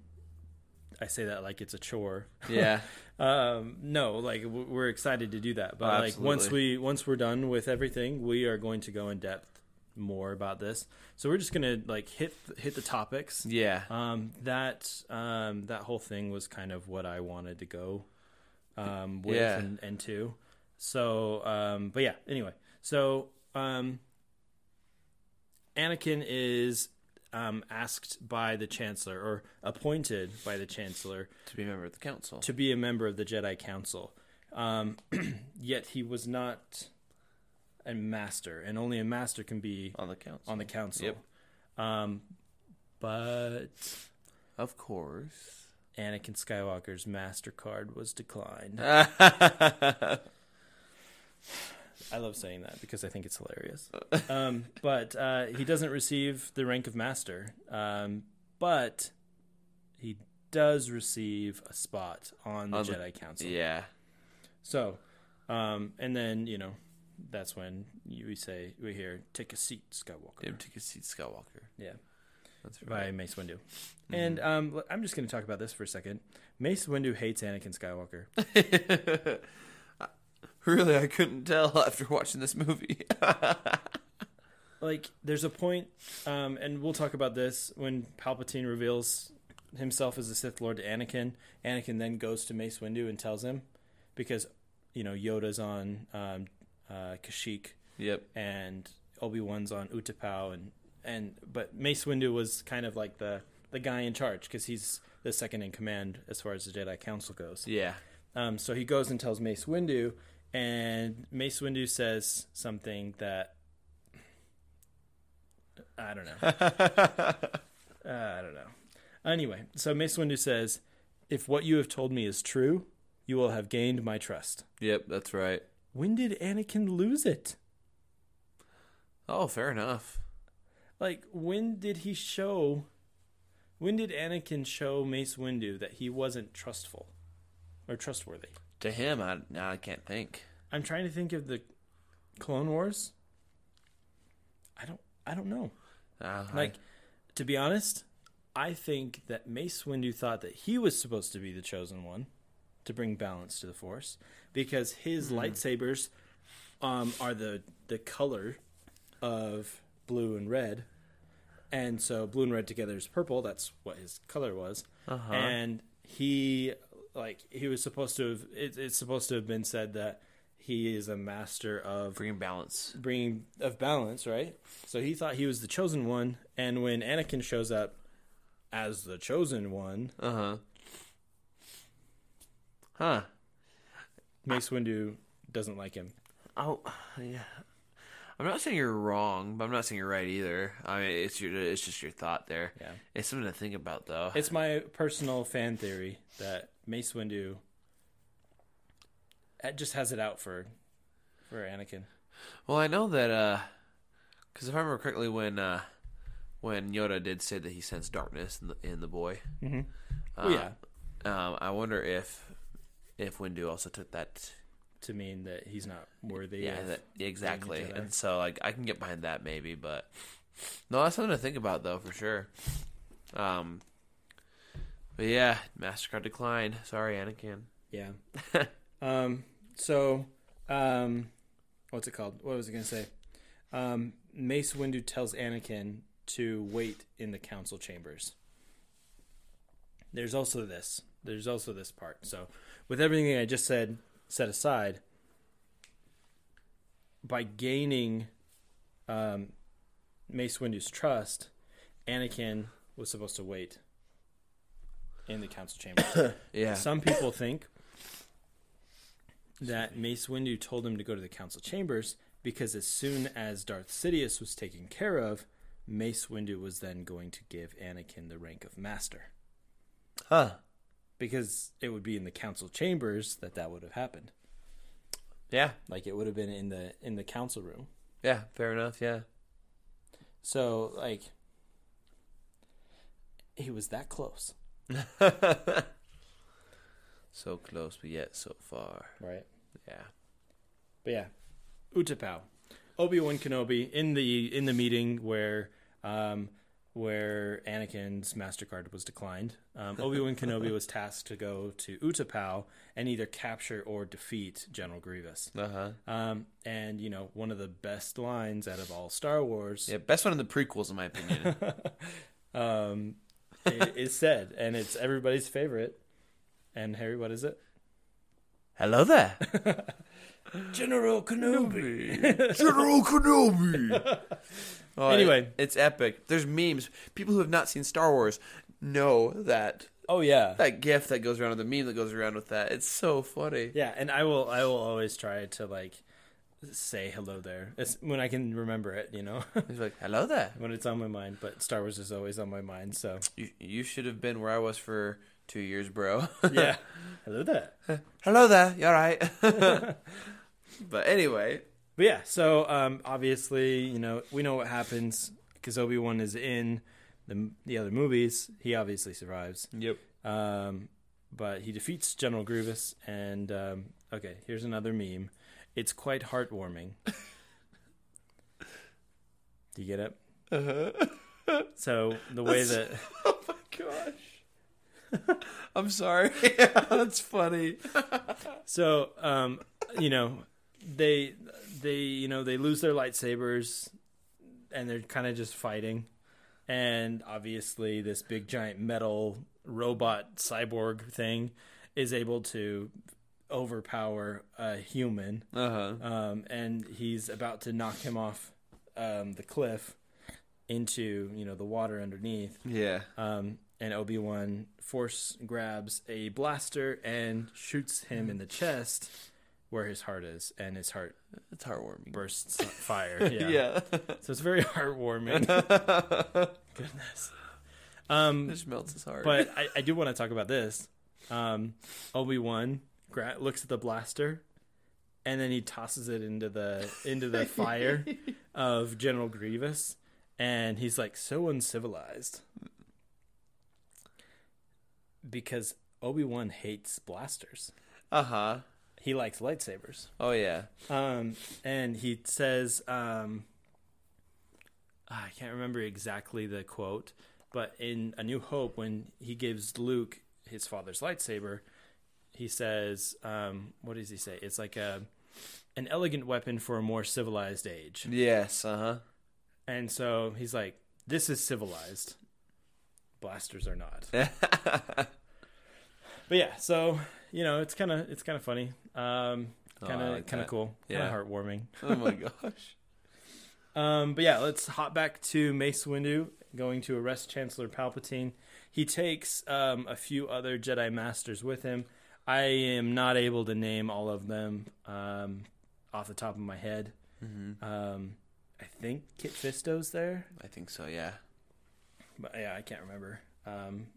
I say that like it's a chore. yeah, *laughs* Um no, like we're excited to do that. But Oh, like once we once we're done with everything, we are going to go in depth more about this. So we're just going to like hit hit the topics. yeah, Um, that um, that whole thing was kind of what I wanted to go um, with Yeah. and, and to. So, um, but yeah. Anyway, so um, Anakin is um, asked by the Chancellor or appointed by the Chancellor to be a member of the council. to be a member of the Jedi Council. Um, *clears throat* yet he was not a master, and only a master can be on the council. on the council. Yep. Um, but of course. Anakin Skywalker's Mastercard was declined. *laughs* yeah, I love saying that because I think it's hilarious. Um, but uh, he doesn't receive the rank of Master, um, but he does receive a spot on the On the- Jedi Council. Yeah. So, um, and then you know, that's when you, we say we hear "Take a seat, Skywalker." Dave took a seat, Skywalker. Yeah, That's by Mace Windu. And um, I'm just going to talk about this for a second. Mace Windu hates Anakin Skywalker. *laughs* really, I couldn't tell *laughs* after watching this movie. *laughs* like there's a point um and we'll talk about this when palpatine reveals himself as the sith lord to anakin anakin then goes to mace windu and tells him because you know yoda's on um uh kashyyyk yep. and obi-wan's on utapau and and but mace windu was kind of like the the guy in charge because he's the second in command as far as the jedi council goes Yeah. um, so he goes and tells Mace Windu, and Mace Windu says something that I don't know. *laughs* uh, I don't know. Anyway, so Mace Windu says, "If what you have told me is true, you will have gained my trust." Yep, that's right. When did Anakin lose it? Oh, fair enough. Like, when did he show? When did Anakin show Mace Windu that he wasn't trustful or trustworthy? To him, I now I can't think. I'm trying to think of the Clone Wars. I don't. I don't know. Uh, Like, to be honest, I think that Mace Windu thought that he was supposed to be the chosen one to bring balance to the Force because his lightsabers um, are the the color of blue and red, and so blue and red together is purple. That's what his color was, Uh-huh. and he like he was supposed to have. It, it's supposed to have been said that he is a master of bringing balance. bringing of balance, right? So he thought he was the chosen one, and when Anakin shows up as the chosen one, Uh huh. Huh. Mace Windu doesn't like him. Oh, yeah. I'm not saying you're wrong, but I'm not saying you're right either. I mean, it's your, it's just your thought there. Yeah. It's something to think about, though. It's my personal fan theory that Mace Windu uh, just has it out for for Anakin. Well, I know that because if I remember correctly, when uh, when Yoda did say that he sensed darkness in the in the boy, Mm-hmm. uh, Oh yeah, um, I wonder if if Windu also took that. To mean that he's not worthy. Yeah, that, exactly. And so, like, I can get behind that maybe, but no, that's something to think about though for sure. Um, but yeah, Mastercard declined. Sorry, Anakin. Yeah. *laughs* um. So, um, what's it called? What was I gonna say? Um, Mace Windu tells Anakin to wait in the council chambers. There's also this. There's also this part. So, with everything I just said set aside, by gaining um, Mace Windu's trust, Anakin was supposed to wait in the council chambers. *coughs* Yeah. Some people think that Mace Windu told him to go to the council chambers because as soon as Darth Sidious was taken care of, Mace Windu was then going to give Anakin the rank of master. Huh. Because it would be in the council chambers that that would have happened. Yeah. Like it would have been in the in the council room. Yeah. Fair enough. Yeah. So like he was that close, *laughs* so close, but yet so far. right? Yeah. But yeah, Utapau, Obi Wan Kenobi in the in the meeting where um, where Anakin's Mastercard was declined. Um, *laughs* Obi Wan Kenobi was tasked to go to Utapau and either capture or defeat General Grievous. Uh huh. Um, and you know, one of the best lines out of all Star Wars Yeah. Best one in the prequels, in my opinion. *laughs* um, i- is said, and it's everybody's favorite. And Harry, what is it? Hello there. *laughs* General Kenobi. General Kenobi. Oh, Anyway. it- it's epic. There's memes. People who have not seen Star Wars know that Oh yeah, that gif that goes around, the meme that goes around with that. It's so funny. Yeah, and I will I will always try to like say hello there. It's when I can remember it, you know, *laughs* He's like, "Hello there." when it's on my mind. But Star Wars is always on my mind, so You you should have been where I was for two years, bro. *laughs* yeah, hello there. *laughs* Hello there. You all right? but anyway, But yeah, so um, obviously, you know, we know what happens because Obi Wan is in the the other movies. He obviously survives, yep. um, but he defeats General Grievous. And um, okay, here's another meme. It's quite heartwarming. *laughs* Do you get it? Uh-huh. So the way that *laughs* Oh my gosh. *laughs* I'm sorry. That's funny. So, um, you know, they they you know they lose their lightsabers, and they're kind of just fighting, and obviously this big giant metal robot cyborg thing is able to overpower a human, Uh huh. um, and he's about to knock him off um, the cliff into you know the water underneath. Yeah. Um, and Obi Wan force grabs a blaster and shoots him in the chest, where his heart is, and his heart It's heartwarming. bursts fire. *laughs* Yeah. Yeah. So it's very heartwarming. *laughs* Goodness. Um, Just melts his heart. but I, I do want to talk about this. Um, Obi Wan gra- looks at the blaster, and then he tosses it into the into the fire *laughs* of General Grievous, and he's like so uncivilized because Obi Wan hates blasters. uh huh. He likes lightsabers. Oh yeah. Um, and he says, um, I can't remember exactly the quote, but in A New Hope, when he gives Luke his father's lightsaber, he says, um, "What does he say? It's like a an elegant weapon for a more civilized age." Yes. Uh huh. And so he's like, "This is civilized. Blasters are not." *laughs* But yeah, so you know, it's kind of it's kind of funny, um, Oh, kind of like kind of cool, kind Yeah. of heartwarming. *laughs* oh my *laughs* gosh. Um, but yeah, let's hop back to Mace Windu going to arrest Chancellor Palpatine. He takes um, a few other Jedi Masters with him. I am not able to name all of them um, off the top of my head. Mm-hmm. Um, I think Kit Fisto's there, I think so. Yeah. but yeah, I can't remember um,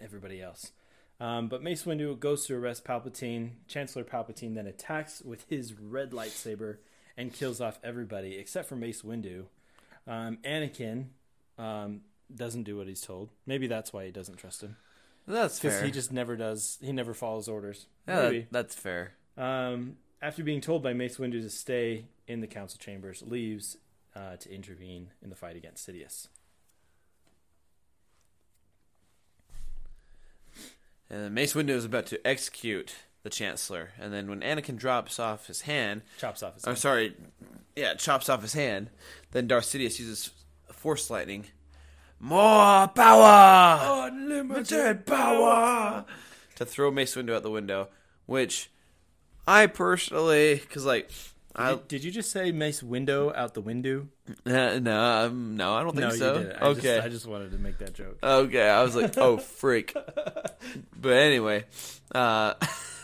everybody else. Um, but Mace Windu goes to arrest Palpatine. Chancellor Palpatine then attacks with his red lightsaber and kills off everybody except for Mace Windu. Um, Anakin um, doesn't do what he's told. Maybe that's why he doesn't trust him That's fair. he just never does. He never follows orders. yeah, that- that's fair. Um, after being told by Mace Windu to stay in the council chambers, leaves uh, to intervene in the fight against Sidious. And then Mace Windu is about to execute the Chancellor, and then when Anakin drops off his hand, Chops off his. I'm head. sorry, yeah, chops off his hand. Then Darth Sidious uses Force lightning. More power, unlimited power, to throw Mace Windu out the window. Which I personally, because like, I Did, did you just say Mace Window out the window? *laughs* uh, no, um, no, I don't think no, so. you. I okay, Just, I just wanted to make that joke. Okay, I was like, oh *laughs* freak. but anyway, uh,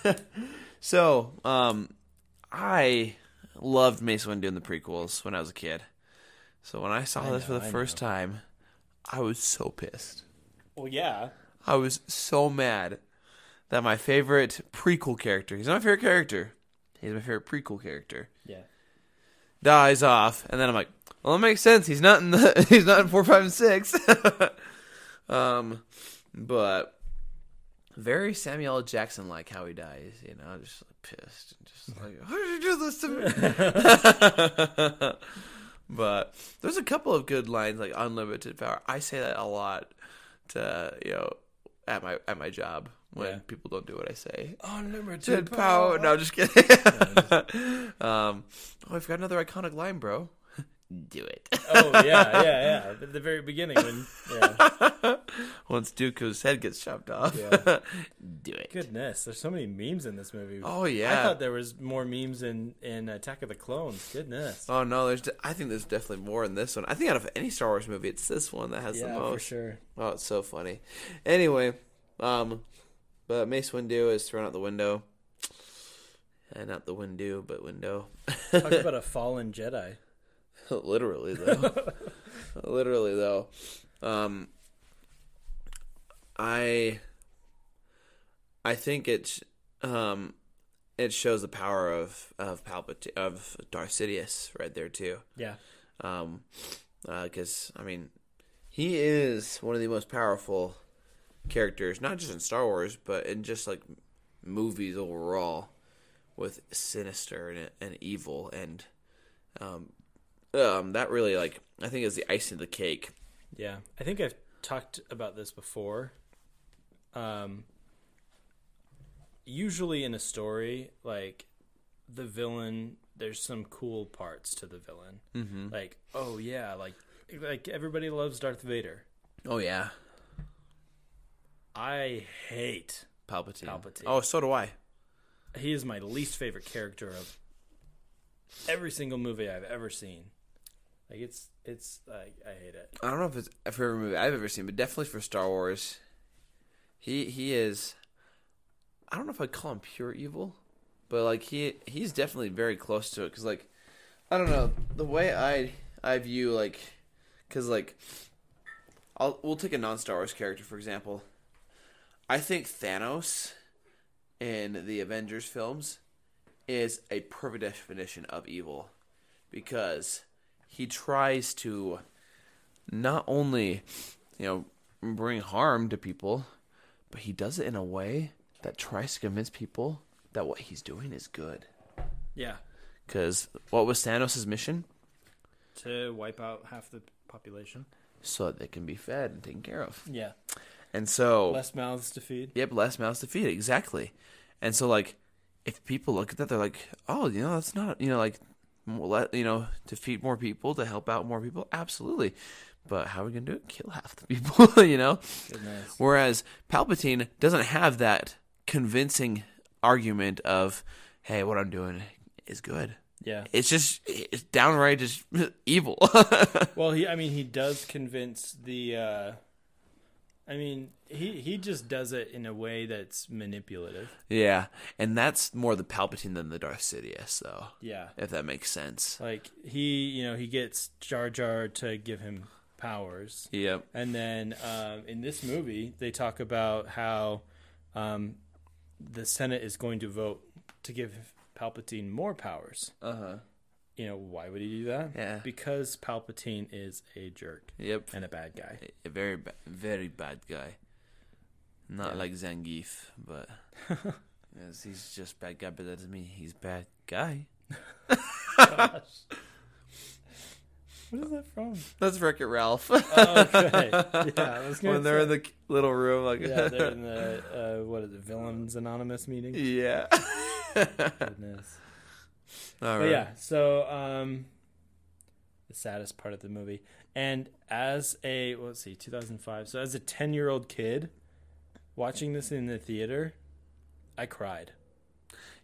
*laughs* so um, I loved Mace Windu in the prequels when I was a kid. So when I saw I this for the I first time, I was so pissed. Well, yeah. I was so mad that my favorite prequel character—he's not my favorite character, he's my favorite prequel character. Dies off, and then I'm like, well, it makes sense. He's not in the *laughs* he's not in four, five, and six. *laughs* um, but very Samuel L. Jackson like how he dies. You know, just like pissed, and just *laughs* like, how did you do this to me? but there's a couple of good lines like unlimited power. I say that a lot to you know at my at my job when Yeah. people don't do what I say. Unlimited Unlimited power. No, *laughs* just kidding. um, oh, I've got another iconic line, bro. *laughs* Do it. Oh yeah, yeah, yeah. At the very beginning when yeah. *laughs* Once Dooku's head gets chopped off. Yeah. Do it. Goodness, there's so many memes in this movie. Oh yeah. I thought there was more memes in in Attack of the Clones. Goodness. Oh no, there's. De- I think there's definitely more in this one. I think out of any Star Wars movie, it's this one that has the yeah, most. for sure. Oh, it's so funny. Anyway, um, but Mace Windu is thrown out the window. And not the window, but window. Talk about a *laughs* fallen Jedi. Literally though. *laughs* Literally though. Um I I think it um it shows the power of of Palpatine of Darth Sidious right there too. Yeah. Um because I mean he is one of the most powerful characters not just in Star Wars but in just like movies overall with sinister and, and evil and um um, that really like I think is the icing of the cake. Yeah, I think I've talked about this before. Um, usually in a story, like the villain, there's some cool parts to the villain. Mm-hmm. Like, oh yeah, like like everybody loves Darth Vader. Oh yeah, I hate. Palpatine. Palpatine. Oh, so do I. He is my least favorite character of every single movie I've ever seen. Like it's it's like I hate it. I don't know if it's a favorite movie I've ever seen, but definitely for Star Wars, he he is. I don't know if I'd call him pure evil, but like he he's definitely very close to it because like I don't know the way I I view like because like I'll we'll take a non Star Wars character for example. I think Thanos in the Avengers films is a perfect definition of evil because he tries to not only you know bring harm to people but he does it in a way that tries to convince people that what he's doing is good Yeah. because what was Thanos' mission To wipe out half the population. so that they can be fed and taken care of Yeah. And so Less mouths to feed. Yep, less mouths to feed. Exactly. And so, like, if people look at that, they're like, "Oh, you know, that's not, you know, like, let you know, to feed more people, to help out more people, absolutely." But how are we gonna do it? Kill half the people, *laughs* you know. Goodness. Whereas Palpatine doesn't have that convincing argument of, "Hey, what I'm doing is good." Yeah. It's just it's downright just *laughs* evil. *laughs* Well, he. I mean, he does convince the. uh I mean, he he just does it in a way that's manipulative. yeah, and that's more the Palpatine than the Darth Sidious, though. Yeah. If that makes sense. Like he, you know, he gets Jar Jar to give him powers. Yep. And then um, in this movie, they talk about how um, the Senate is going to vote to give Palpatine more powers. Uh huh. You know, why would he do that? Yeah. Because Palpatine is a jerk Yep. and a bad guy. a very ba- very bad guy. Not Yeah. like Zangief, but *laughs* yes, he's just bad guy. But that doesn't mean he's bad guy. What is that from? That's Wreck It Ralph. Oh, okay. *laughs* Yeah, when they're say- in the little room, like yeah, they're *laughs* in the uh, what is it, Villains Anonymous meeting? yeah. Goodness. All But yeah, so um, the saddest part of the movie, and as a well, let's see, 2005. So as a 10 year old kid, watching this in the theater, I cried.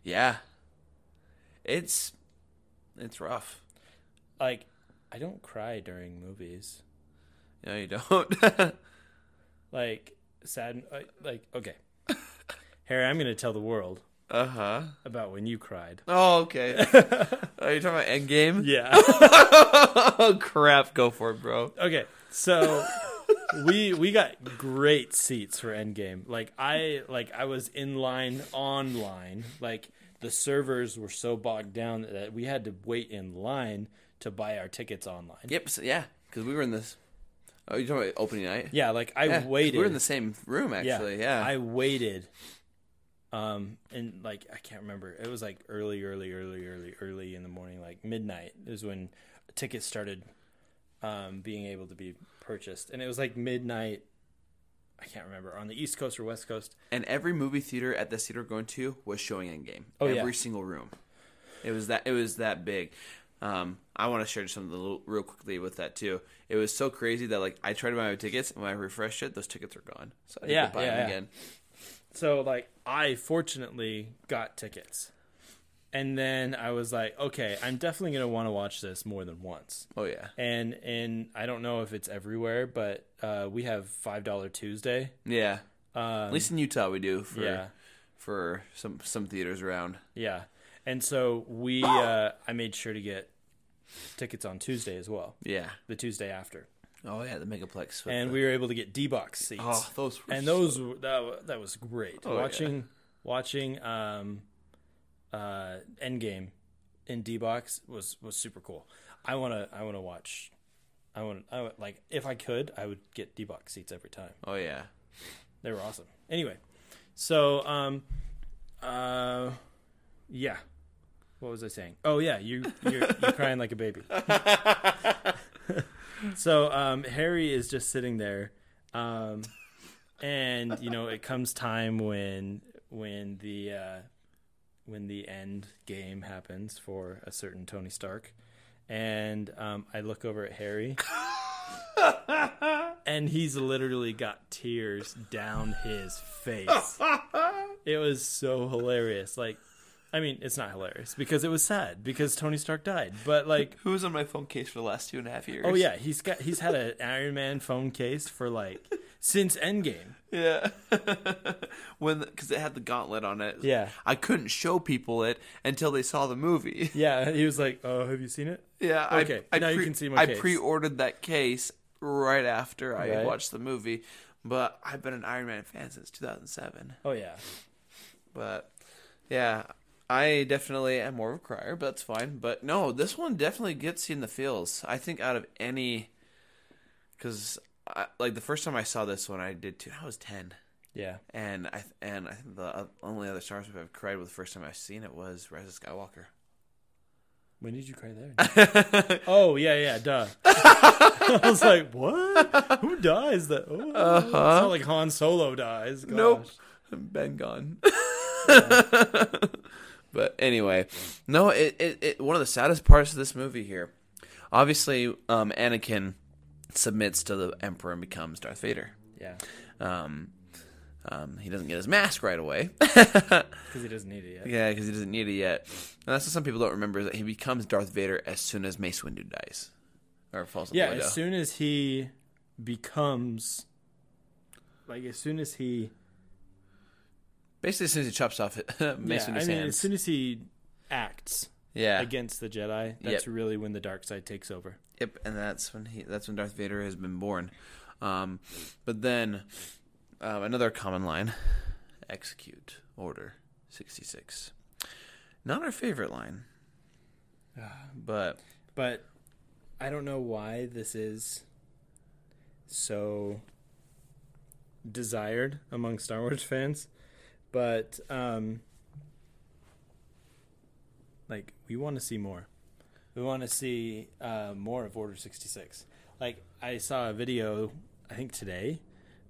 yeah. It's it's rough. Like, I don't cry during movies. No, you don't. *laughs* Like sad. Like okay, Harry, I'm gonna tell the world uh huh. about when you cried. Oh, okay. *laughs* Are you talking about Endgame? Yeah. oh *laughs* crap! Go for it, bro. Okay, so we we got great seats for Endgame. Like I like I was in line online. Like the servers were so bogged down that we had to wait in line to buy our tickets online. Yep. So, yeah, because we were in this. Oh, you talking about opening night? Yeah, like I Yeah, waited. We were in the same room, actually. Yeah. I waited. Um, and like I can't remember. It was like early, early, early, early, early in the morning, like midnight is when tickets started um, being able to be purchased, and it was like midnight. I can't remember on the East Coast or West Coast. and every movie theater at this theater going to was showing Endgame. Oh, every yeah. single room. It was that. It was that big. Um, I want to share something little, real quickly with that too. It was so crazy that like I tried to buy my tickets, and when I refreshed it, those tickets are gone. So I had Yeah, to buy yeah, them yeah. again. So like I fortunately got tickets. And then I was like, okay, I'm definitely going to want to watch this more than once. Oh yeah, And and I don't know if it's everywhere, but uh, we have $5 Tuesday. yeah. Um, At least in Utah, we do for yeah. for some some theaters around. Yeah. And so we uh, I made sure to get tickets on Tuesday as well, Yeah. the Tuesday after. Oh yeah, the Megaplex. And the- we were able to get D-box seats. oh those were and so- those were- that that was great. Oh, yeah. watching watching um uh Endgame in D box was was super cool. I want to I want to watch I want I would, like if I could I would get D box seats every time. Oh yeah. They were awesome. Anyway, so um uh yeah. What was I saying? Oh yeah, you you're, you're crying like a baby. *laughs* *laughs* so um Harry is just sitting there um and you know it comes time when when the uh when the end game happens for a certain Tony Stark and um I look over at Harry *laughs* and he's literally got tears down his face. It was so hilarious. Like I mean, it's not hilarious because it was sad because Tony Stark died. But like Who was on my phone case for the last two and a half years? Oh yeah, he's got he's had an *laughs* Iron Man phone case for like since Endgame. Yeah. *laughs* when because it had the gauntlet on it. Yeah. I couldn't show people it until they saw the movie. *laughs* Yeah, he was like, "Oh, have you seen it?" Yeah. Okay, I, I now you can see my I case. pre-ordered that case right after I Right. watched the movie, but I've been an Iron Man fan since 2007. Oh yeah, But yeah, I definitely am more of a crier, but that's fine. But no, this one definitely gets you in the feels. I think out of any, because like the first time I saw this one, I did too. I was ten, yeah. and I and I think the only other Star Wars I've cried with the first time I've seen it was Rise of Skywalker. When did you cry there? *laughs* oh yeah, yeah, duh. *laughs* *laughs* I was like, what? Who dies? That? Oh, uh-huh. It's not like Han Solo dies. Gosh. Nope. Ben gone. But anyway, no, it, it, it one of the saddest parts of this movie here. Obviously, um, Anakin submits to the Emperor and becomes Darth Vader. Yeah, Um, um, he doesn't get his mask right away. *laughs* because he doesn't need it yet. yeah, because he doesn't need it yet. And that's what some people don't remember is that he becomes Darth Vader as soon as Mace Windu dies, or falls. Yeah, as soon as he becomes, like, as soon as he, Basically, as soon as he chops off it, Mace *laughs* yeah, I mean, hands. as soon as he acts yeah, against the Jedi, that's really when the dark side takes over. Yep, and that's when he that's when Darth Vader has been born. Um, but then um, another common line: execute order sixty six. Not our favorite line, but But I don't know why this is so desired among Star Wars *laughs* fans, but um like we want to see more. We want to see uh, more of Order 66. Like I saw a video I think today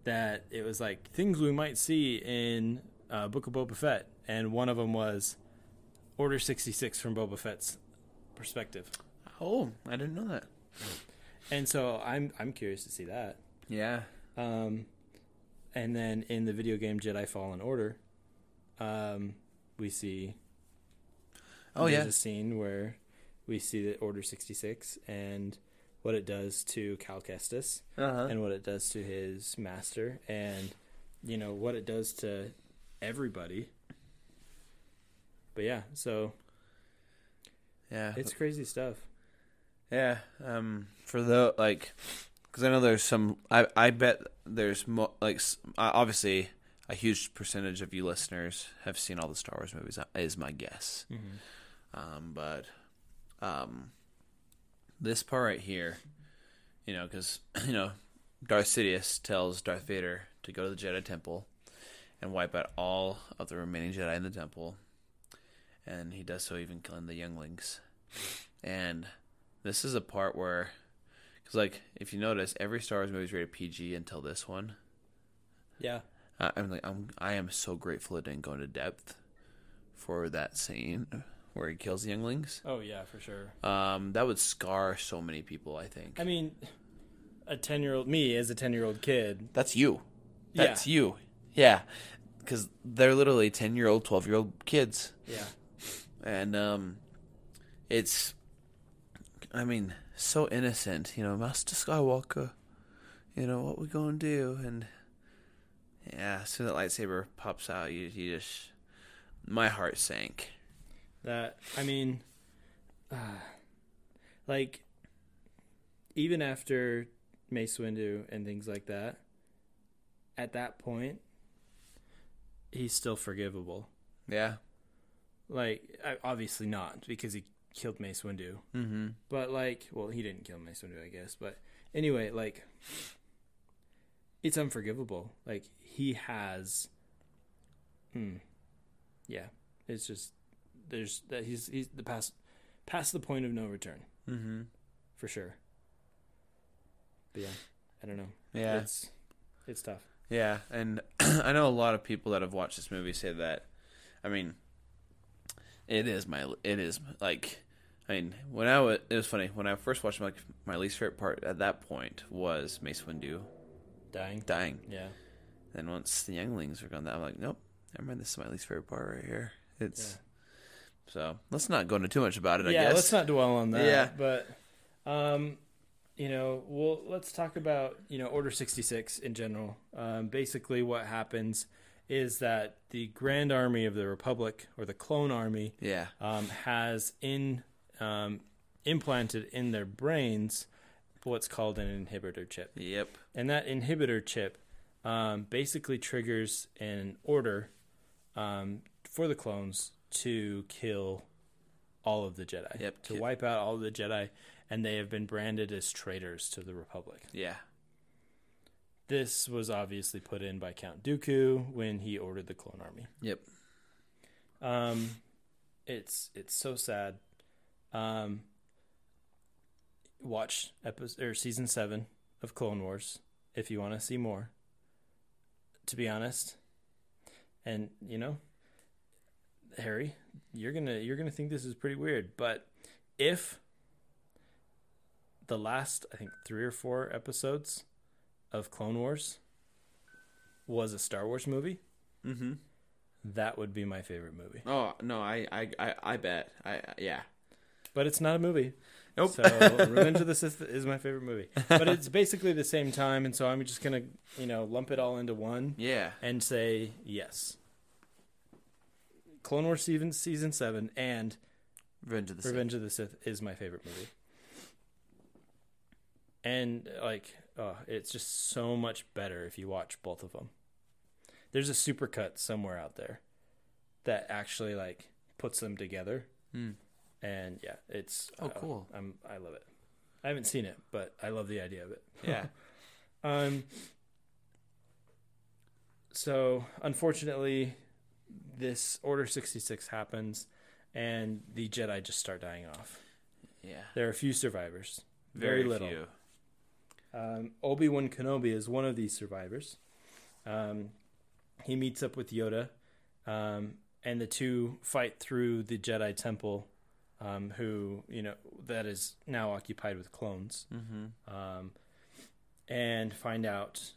that it was like things we might see in uh, Book of Boba Fett and one of them was Order 66 from Boba Fett's perspective. oh, I didn't know that. And so I'm I'm curious to see that. Yeah, Um, and then in the video game Jedi Fallen Order, um, we see oh there's yeah, a scene where we see the Order sixty six and what it does to Cal Kestis uh-huh. and what it does to his master and you know what it does to everybody. But yeah, so yeah, it's crazy stuff. yeah. Um, for the like, because I know there's some. I I bet there's mo- like obviously a huge percentage of you listeners have seen all the Star Wars movies. uh, Is my guess. Um, but um, this part right here, you know, because *clears throat* you know, Darth Sidious tells Darth Vader to go to the Jedi Temple and wipe out all of the remaining Jedi in the temple, and he does so even killing the younglings. And this is a part where, because like if you notice, every Star Wars movie is rated PG until this one. Yeah. I- I'm like I'm I am so grateful it didn't go into depth for that scene where he kills the younglings. Oh yeah, for sure. Um, that would scar so many people. I think I mean, a ten year old me as a ten year old kid. that's you. Yeah. That's you. Yeah, because they're literally ten year old, twelve year old kids, Yeah. and um, it's, I mean, so innocent. You know, Master Skywalker. You know what we gonna do, and yeah, as soon as that lightsaber pops out, you you just, my heart sank. That I mean, uh, like even after Mace Windu and things like that, at that point, he's still forgivable. Yeah. Like obviously not because he killed Mace Windu, Mm-hmm. but like, well, he didn't kill Mace Windu, I guess. But anyway, like, it's unforgivable. Like he has, hmm, yeah, it's just there's that he's he's the past past the point of no return Mm-hmm. for sure. But yeah, I don't know. Yeah. it's it's tough. Yeah, and *clears throat* I know a lot of people that have watched this movie say that. I mean, it is my it is like, I mean, when I was it was funny when I first watched like my least favorite part at that point was Mace Windu Dying. dying. Yeah. Then once the younglings were gone, I'm like, nope, never mind. This is my least favorite part right here. It's so let's not go into too much about it. I yeah, guess. let's not dwell on that. Yeah. but um, you know, well, let's talk about you know Order sixty six in general. Um, basically, what happens is that the Grand Army of the Republic or the Clone Army Yeah. um, has in um, implanted in their brains what's called an inhibitor chip, Yep. and that inhibitor chip um, basically triggers an order um, for the clones to kill all of the Jedi, Yep, to wipe out all of the Jedi, and they have been branded as traitors to the Republic. Yeah. This was obviously put in by Count Dooku when he ordered the clone army. Yep. Um, it's it's so sad. Um, watch episode or season seven of Clone Wars if you want to see more. To be honest, and you know, Harry, you're gonna you're gonna think this is pretty weird, but if the last I think three or four episodes of Clone Wars was a Star Wars movie, Mm-hmm. that would be my favorite movie. Oh no, I, I, I, I bet. I, yeah. But it's not a movie. Nope. So *laughs* Revenge of the Sith is my favorite movie. But it's basically the same time, and so I'm just gonna, you know, lump it all into one Yeah. and say yes. Clone Wars season season seven and Revenge of the Sith. Revenge of the Sith is my favorite movie. And like, oh, it's just so much better if you watch both of them. There's a supercut somewhere out there that actually like puts them together, Hmm. And yeah, it's Oh, uh, cool. I'm I love it. I haven't seen it, but I love the idea of it. Yeah. *laughs* Um. So unfortunately, this Order sixty six happens, and the Jedi just start dying off. Yeah. There are a few survivors, very, little. few. Um, Obi Wan Kenobi is one of these survivors. Um, he meets up with Yoda, um, and the two fight through the Jedi Temple, um, who you know that is now occupied with clones, Mm-hmm. um, and find out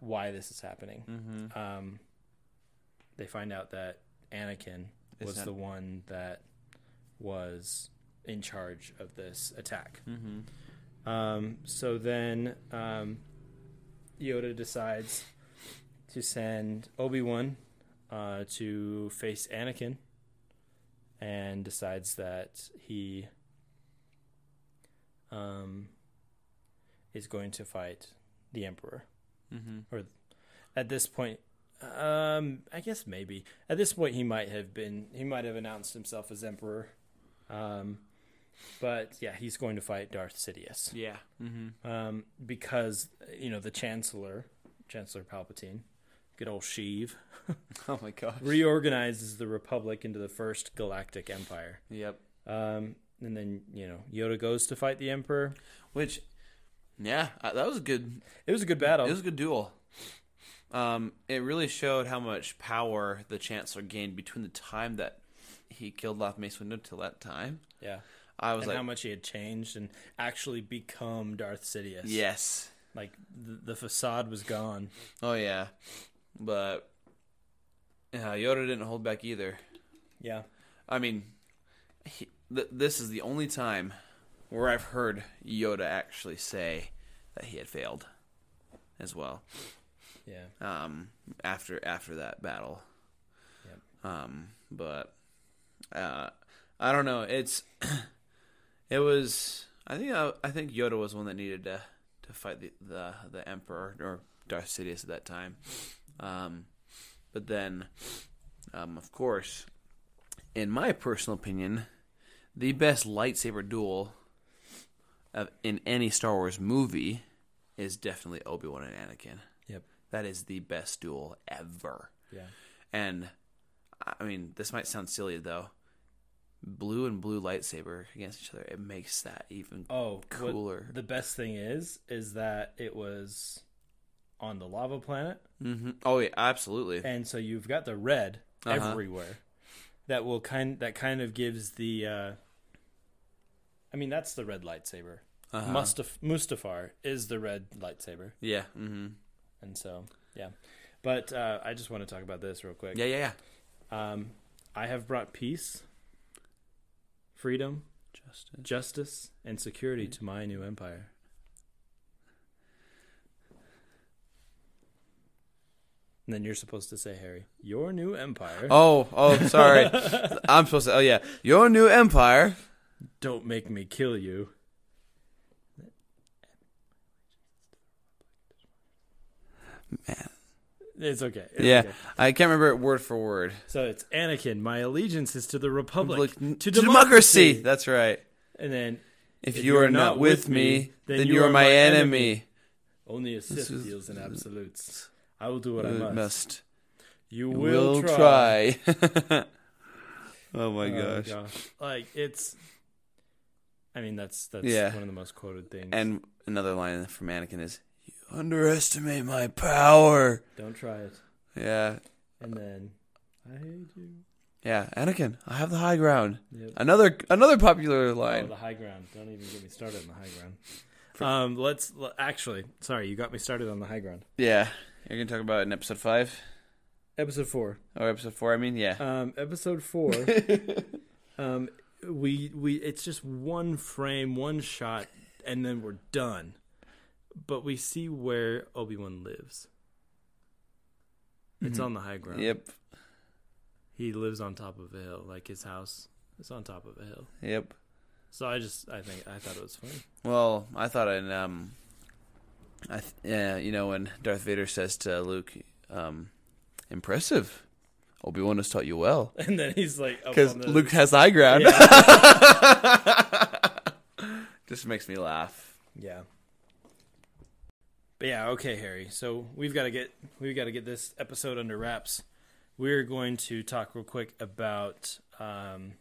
why this is happening. Mm-hmm. Um, they find out that Anakin was that- the one that was in charge of this attack. Mm-hmm. Um, so then um, Yoda decides to send Obi Wan uh, to face Anakin, and decides that he um, is going to fight the Emperor. Mm-hmm. Or at this point, um, I guess maybe at this point he might have been he might have announced himself as Emperor. Um, but yeah, he's going to fight Darth Sidious Yeah. Mm-hmm. um, because you know the Chancellor, Chancellor Palpatine, good old Sheev, *laughs* Oh my gosh. reorganizes the Republic into the first galactic empire. Yep. Um, and then you know Yoda goes to fight the Emperor. Which, yeah, that was a good. It was a good battle. It was a good duel. Um, it really showed how much power the Chancellor gained between the time that he killed off Mace Windu till that time. yeah, I was and like, how much he had changed and actually become Darth Sidious. yes, like the, the facade was gone. oh yeah, but yeah, Yoda didn't hold back either. Yeah, I mean, he, th- this is the only time where I've heard Yoda actually say that he had failed, as well. yeah, um, after after that battle. Yep. Um, but uh, I don't know. It's *clears throat* it was. I think I, I think Yoda was one that needed to to fight the the, the Emperor or Darth Sidious at that time. Um, but then, um, of course, in my personal opinion, the best lightsaber duel of, in any Star Wars movie is definitely Obi Wan and Anakin. Yep. That is the best duel ever. yeah. And I mean, this might sound silly though. Blue and blue lightsaber against each other, it makes that even Oh, cooler. the best thing is, is that it was on the lava planet, hmm Oh yeah, absolutely. and so you've got the red Uh-huh. everywhere. That will kind that kind of gives the. Uh, I mean, that's the red lightsaber. Uh-huh. Mustaf- Mustafar is the red lightsaber, Yeah. Mm-hmm. and so yeah. But uh, I just want to talk about this real quick. Yeah, yeah, yeah. Um, I have brought peace, freedom, Justin. justice, and security to my new empire. And then you're supposed to say, Harry, your new empire. Oh, oh, sorry. *laughs* I'm supposed to. Oh yeah, your new empire. Don't make me kill you. Man. It's okay. It's Yeah, okay. I can't remember it word for word. So it's Anakin. My allegiance is to the Republic, Like, to, democracy. democracy. That's right. And then If, you are not with me, then, you are my enemy. only a Sith deals in absolutes. I will do what I must. must. You will, will try. try. *laughs* *laughs* oh my Oh, gosh. gosh. Like it's. I mean, that's that's Yeah. one of the most quoted things. And another line from Anakin is, "You underestimate my power." don't try it. Yeah, And then I hate you. yeah. Anakin, I have the high ground. Yep. Another another popular Oh, line. the high ground. Don't even get me started on the high ground. Um, let's actually. Sorry, you got me started on the high ground. Yeah, you're gonna talk about it in episode five Episode four. or episode four. I mean, yeah. Um, episode four. *laughs* um, we we it's just one frame, one shot, and then we're done. But we see where Obi Wan lives. It's Mhm. on the high ground. Yep, He lives on top of a hill, like his house is on top of a hill. yep. So I just I think I thought it was funny. Well, I thought in um, I th- yeah, you know when Darth Vader says to Luke, um, impressive. Obi Wan has taught you well *laughs* And then he's like, because the- Luke has high ground. Yeah. *laughs* Just makes me laugh. Yeah. But yeah, okay, Harry. So we've got to get we've got to get this episode under wraps. We're going to talk real quick about um,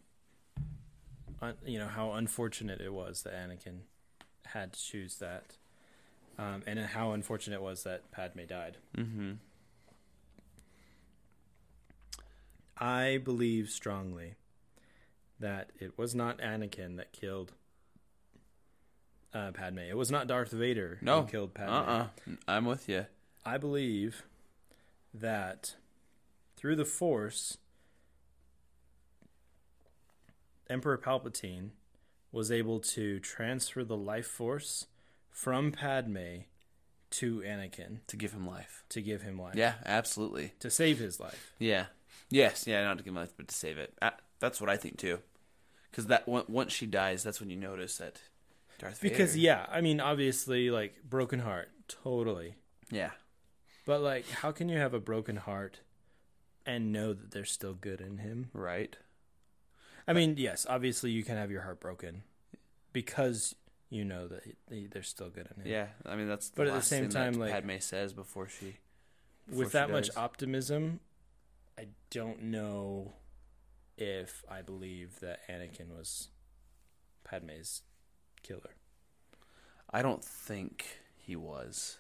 un, you know how unfortunate it was that Anakin had to choose that, um, and how unfortunate it was that Padme died. Mm-hmm. I believe strongly that it was not Anakin that killed uh, Padme. It was not Darth Vader No, who killed Padme. Uh-uh. I'm with you. I believe that through the Force, Emperor Palpatine was able to transfer the life force from Padme to Anakin To give him life. to give him life. Yeah, absolutely. To save his life. Yeah. Yes. Yeah. Not to give him life, but to save it. Uh, that's what I think too. Because that on- once she dies, that's when you notice that Darth Vader. Because, yeah, I mean, obviously, like, broken heart. Totally. Yeah. But, like, how can you have a broken heart and know that there's still good in him? Right. I mean, yes, obviously you can have your heart broken because you know that he, there's still good in him. Yeah. I mean, that's. The But at the same time, like- Padme says before she. before With she that much optimism, I don't know if I believe that Anakin was Padme's killer. I don't think he was.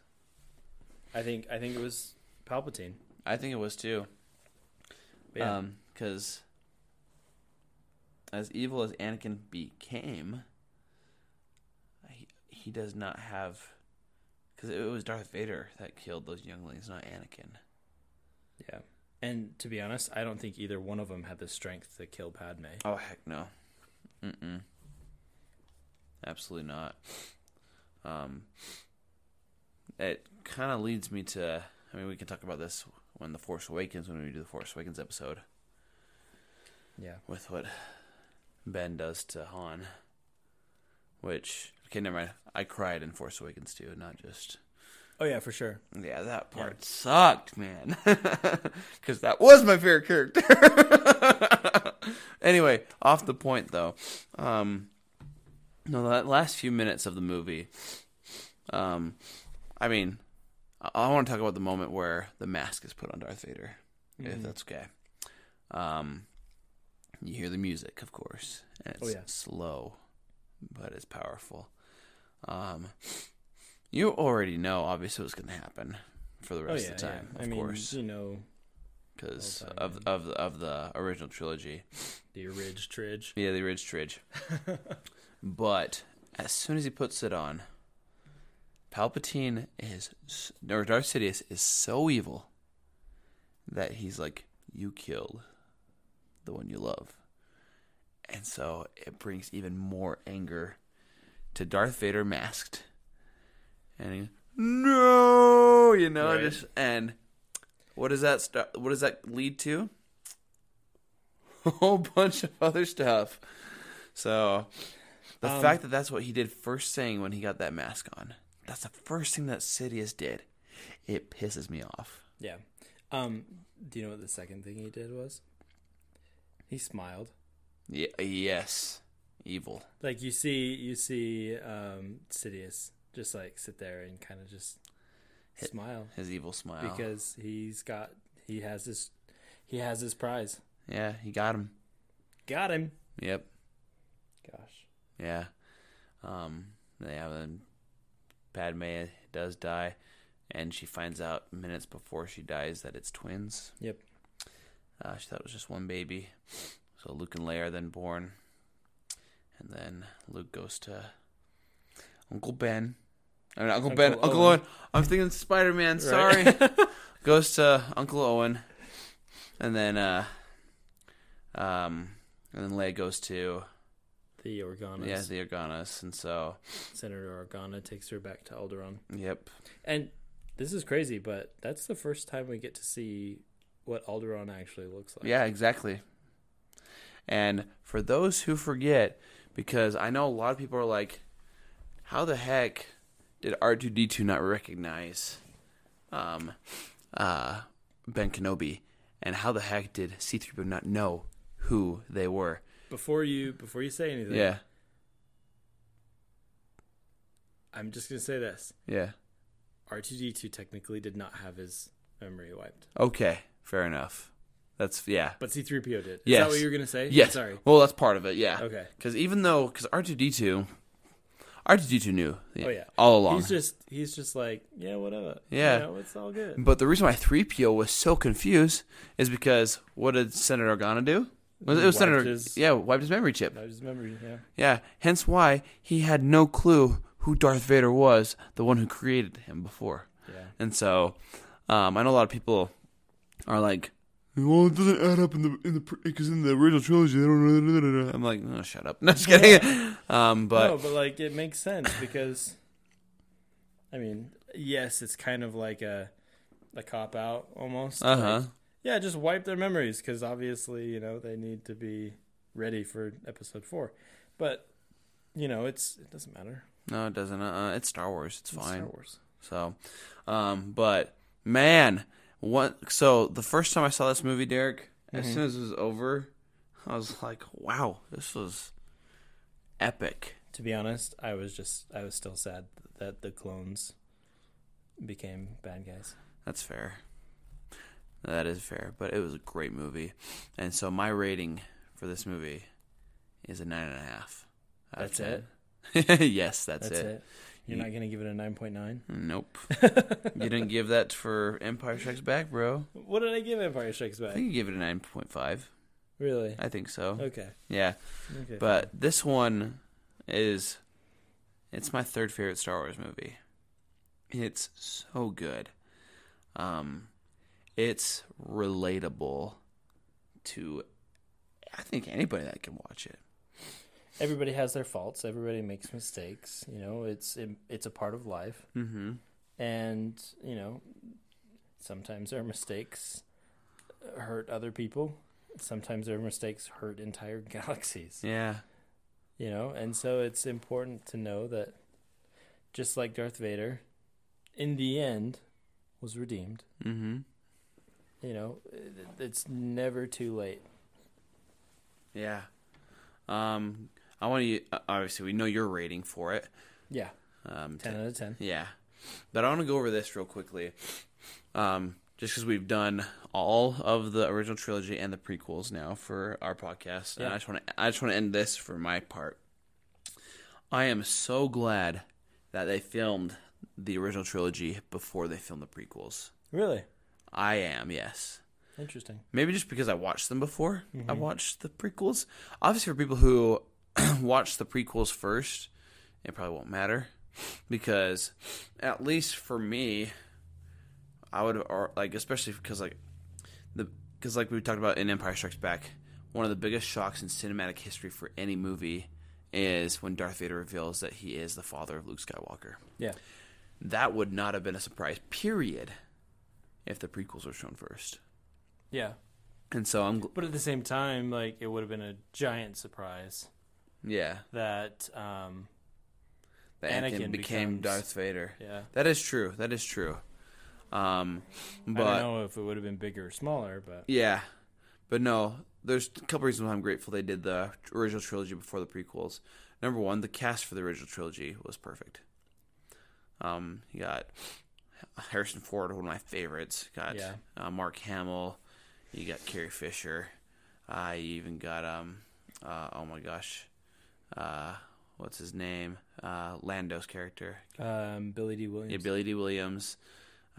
I think I think it was Palpatine. I think it was too. But yeah. Um, because as evil as Anakin became, he, does not have. Because it was Darth Vader that killed those younglings, not Anakin. yeah. And to be honest, I don't think either one of them had the strength to kill Padme. Oh heck no. Mm-mm. Absolutely not. Um, it kind of leads me to. I mean, we can talk about this when the Force Awakens when we do the Force Awakens episode Yeah. with what Ben does to Han. Which okay, never mind. I cried in Force Awakens too, not just. Oh yeah, for sure. Yeah, that Yeah. part sucked, man. *laughs* Because that was my favorite character. *laughs* anyway, off the point though. Um, no, that last few minutes of the movie. Um, I mean, I, I want to talk about the moment where the mask is put on Darth Vader, if that's okay. Um, you hear the music, of course, and it's Oh, yeah. slow, but it's powerful. Um, you already know, obviously, what's going to happen for the Oh rest yeah, of the time, yeah. of I mean, course, you know, because of of the, of the original trilogy. the Ridge Tridge. Yeah, the Ridge Tridge. *laughs* but as soon as he puts it on, Palpatine is, or Darth Sidious is so evil that he's like, "You killed the one you love," and so it brings even more anger to Darth Vader masked, and he, no, you know, Right. just and what does that start? what does that lead to? *laughs* A whole bunch of other stuff. So the Um, fact that that's what he did first thing when he got that mask on. That's the first thing that Sidious did. It pisses me off. Yeah. Um, do you know what the second thing he did was? He smiled. Yeah, yes. Evil. Like you see, you see, um, Sidious just like sit there and kind of just smile His evil smile. because he's got, he has his, he has his prize. yeah, he got him. Got him. Yep. Gosh. Yeah. Um, yeah, then Padme does die, and she finds out minutes before she dies that it's twins. Yep. Uh, she thought it was just one baby. So Luke and Leia are then born. And then Luke goes to Uncle Ben. I mean, Uncle, Ben. Uncle Uncle Owen. Owen. I'm thinking Spider Man. Sorry. Right. *laughs* goes to Uncle Owen. And then, uh, um, and then Leia goes to, The Organas. yeah, the Organas. And so, Senator Organa takes her back to Alderaan. yep. And this is crazy, but that's the first time we get to see what Alderaan actually looks like. Yeah, exactly. And for those who forget, because I know a lot of people are like, how the heck did R2D2 not recognize um, uh, Ben Kenobi? And how the heck did C3PO not know who they were? Before you before you say anything, Yeah, I'm just gonna say this: yeah. R2D2 technically did not have his memory wiped, Okay, fair enough. That's, yeah. but C3PO did. Is Yes. that what you were gonna say? Yes. Sorry. Well, that's part of it, yeah. Okay. Because even though, because R2D2, R2D2 knew Oh yeah. all along. He's just he's just like yeah whatever. Yeah. You know, it's all good. But the reason why 3PO was so confused is because what did Senator Organa do? It was, it was Wiped Senator, his- yeah, wiped his memory chip. Was his memory. Yeah. Yeah, hence why he had no clue who Darth Vader was, the one who created him before. Yeah. And so, um, I know a lot of people are like, "Well, it doesn't add up in the in the because in the original trilogy they don't." know. I'm like, "No, shut up." *laughs* No, just kidding. um, but no, but like it makes sense because, I mean, yes, it's kind of like a a cop out almost. uh huh, Like, yeah, just wipe their memories because obviously you know they need to be ready for episode four, but you know it's it doesn't matter. no, it doesn't. Uh, it's Star Wars. It's It's fine. Star Wars. So, um, but man, what? So the first time I saw this movie, Derek, as Mhm. soon as it was over, I was like, "Wow, this was epic." To be honest, I was just I was still sad that the clones became bad guys. That's fair. That is fair, but it was a great movie, and so my rating for this movie is a nine and a half. That's it. *laughs* yes, that's, That's it. it. You're You- not gonna give it a nine point nine. Nope. *laughs* you didn't give that for Empire Strikes Back, bro. What did I give Empire Strikes Back? I think you gave it a nine point five. Really? I think so. Okay. Yeah. Okay. But this one is it's my third favorite Star Wars movie. It's so good. Um it's relatable to I think anybody that can watch it. Everybody has their faults. Everybody makes mistakes. You know, it's it, it's a part of life, Mhm. and you know, sometimes our mistakes hurt other people. Sometimes our mistakes hurt entire *laughs* galaxies. Yeah. You know, and so it's important to know that, just like Darth Vader, in the end, was redeemed. Mhm. You know, it's never too late. Yeah. Um I want to obviously we know your rating for it. Yeah, Um ten out of ten. Yeah. But I want to go over this real quickly. Um, just because we've done all of the original trilogy and the prequels now for our podcast, and Yeah. I just want to I just want to end this for my part. I am so glad that they filmed the original trilogy before they filmed the prequels. Really I am, yes. interesting. Maybe just because I watched them before. I watched the prequels. Obviously, for people who *clears throat* watch the prequels first, it probably won't matter. Because, at least for me, I would or like especially because like the because like we talked about in Empire Strikes Back, one of the biggest shocks in cinematic history for any movie is when Darth Vader reveals that he is the father of Luke Skywalker. Yeah, that would not have been a surprise, period, if the prequels were shown first. Yeah, And so I'm gl- but at the same time, like it would have been a giant surprise yeah, that um, that Anakin, Anakin became becomes- Darth Vader. yeah. That is true. That is true. Um, but I don't know if it would have been bigger or smaller, but Yeah, but no, there's a couple reasons why I'm grateful they did the original trilogy before the prequels. Number one, the cast for the original trilogy was perfect. Um, you got Harrison Ford, one of my favorites. Got Yeah. uh, Mark Hamill. You got Carrie Fisher. I even got um, uh, oh my gosh, uh, what's his name? Uh, Lando's character. um, Billy Dee Williams. Yeah, Billy Dee Williams.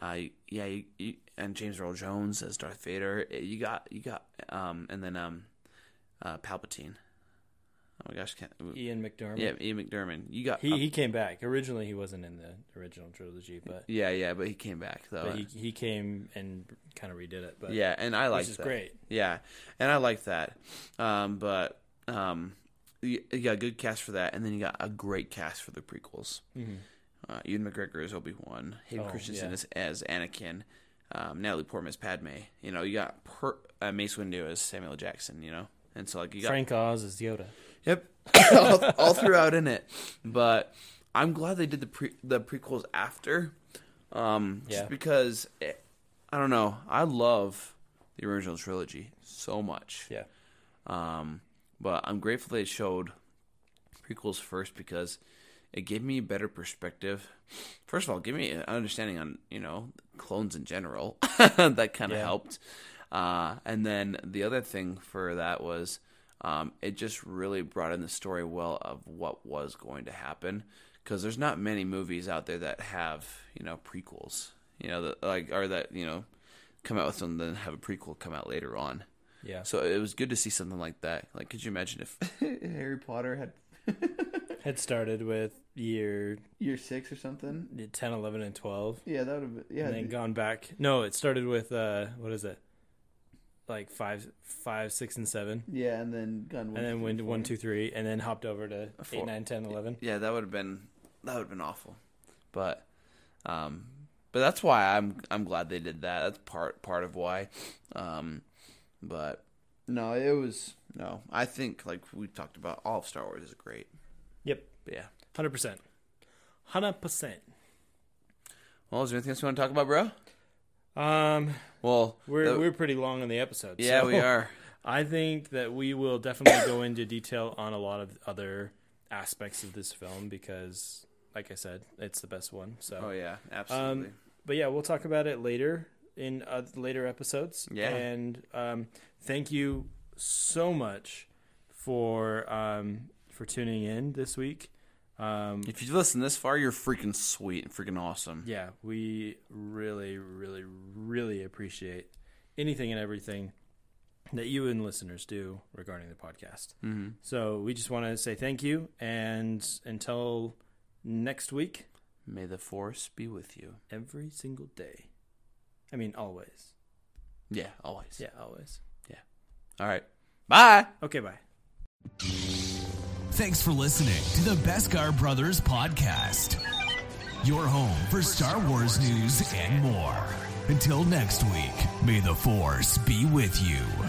Uh, yeah, you, you, and James Earl Jones as Darth Vader. Uh, You got, you got, um, and then um, uh, Palpatine. Oh my gosh, can't, Ian McDiarmid. yeah, Ian McDiarmid. You got, He um, he came back. Originally, he wasn't in the original trilogy, but yeah, yeah, but he came back though. but he he came and kind of redid it. But yeah, and I like which is that. great. Yeah, and I like that. Um, but um, you, you got a good cast for that, and then you got a great cast for the prequels. Uh, Ewan McGregor as Obi Wan, Hayden Oh, Christensen yeah. as, as Anakin, um, Natalie Portman as Padme. You know, you got per, uh, Mace Windu as Samuel Jackson. You know, and so like you got Frank Oz is Yoda. Yep, *laughs* all, all throughout in it. But I'm glad they did the pre the prequels after, um, Yeah. just because it, I don't know. I love the original trilogy so much. Yeah. Um, but I'm grateful they showed prequels first because it gave me a better perspective. First of all, give me an understanding on you know clones in general. *laughs* that kind of Yeah. helped. Uh, and then the other thing for that was um, it just really brought in the story well of what was going to happen because there's not many movies out there that have you know prequels. You know, that, like or that you know come out with something then have a prequel come out later on. Yeah. So it was good to see something like that. Like, could you imagine if *laughs* Harry Potter had *laughs* Had started with year year six or something? 10, 11, and 12. Yeah, that would have been. Yeah, and then gone back. No, it started with, uh, what is it? Like five, five, six, and seven. yeah, and then gone. and then went to one, two, three, and then hopped over to eight, nine, ten, eleven. Yeah, that would have been that would have been awful. But, um, but that's why I'm I'm glad they did that. That's part part of why. Um, but no, it was no. I think like we talked about, all of Star Wars is great. Yep. But yeah. 100%. 100%. Well, is there anything else you want to talk about, bro? Um, Well, we're the- we're pretty long on the episode. yeah, so we are. *laughs* I think that we will definitely go into detail on a lot of other aspects of this film because, like I said, it's the best one. So, Oh yeah, absolutely. um, but yeah, we'll talk about it later in uh, later episodes. Yeah. and um, thank you so much for um, for tuning in this week. Um, if you've listened this far, you're freaking sweet and freaking awesome. yeah, we really, really, really appreciate anything and everything that you and listeners do regarding the podcast. Mm-hmm. So we just want to say thank you, and until next week, May the force be with you. every single day. I mean, always. Yeah, always. Yeah, always. Yeah. All right. Bye. Okay, bye. Thanks for listening to the Beskar Brothers podcast. Your home for Star Wars news and more. Until next week, may the Force be with you.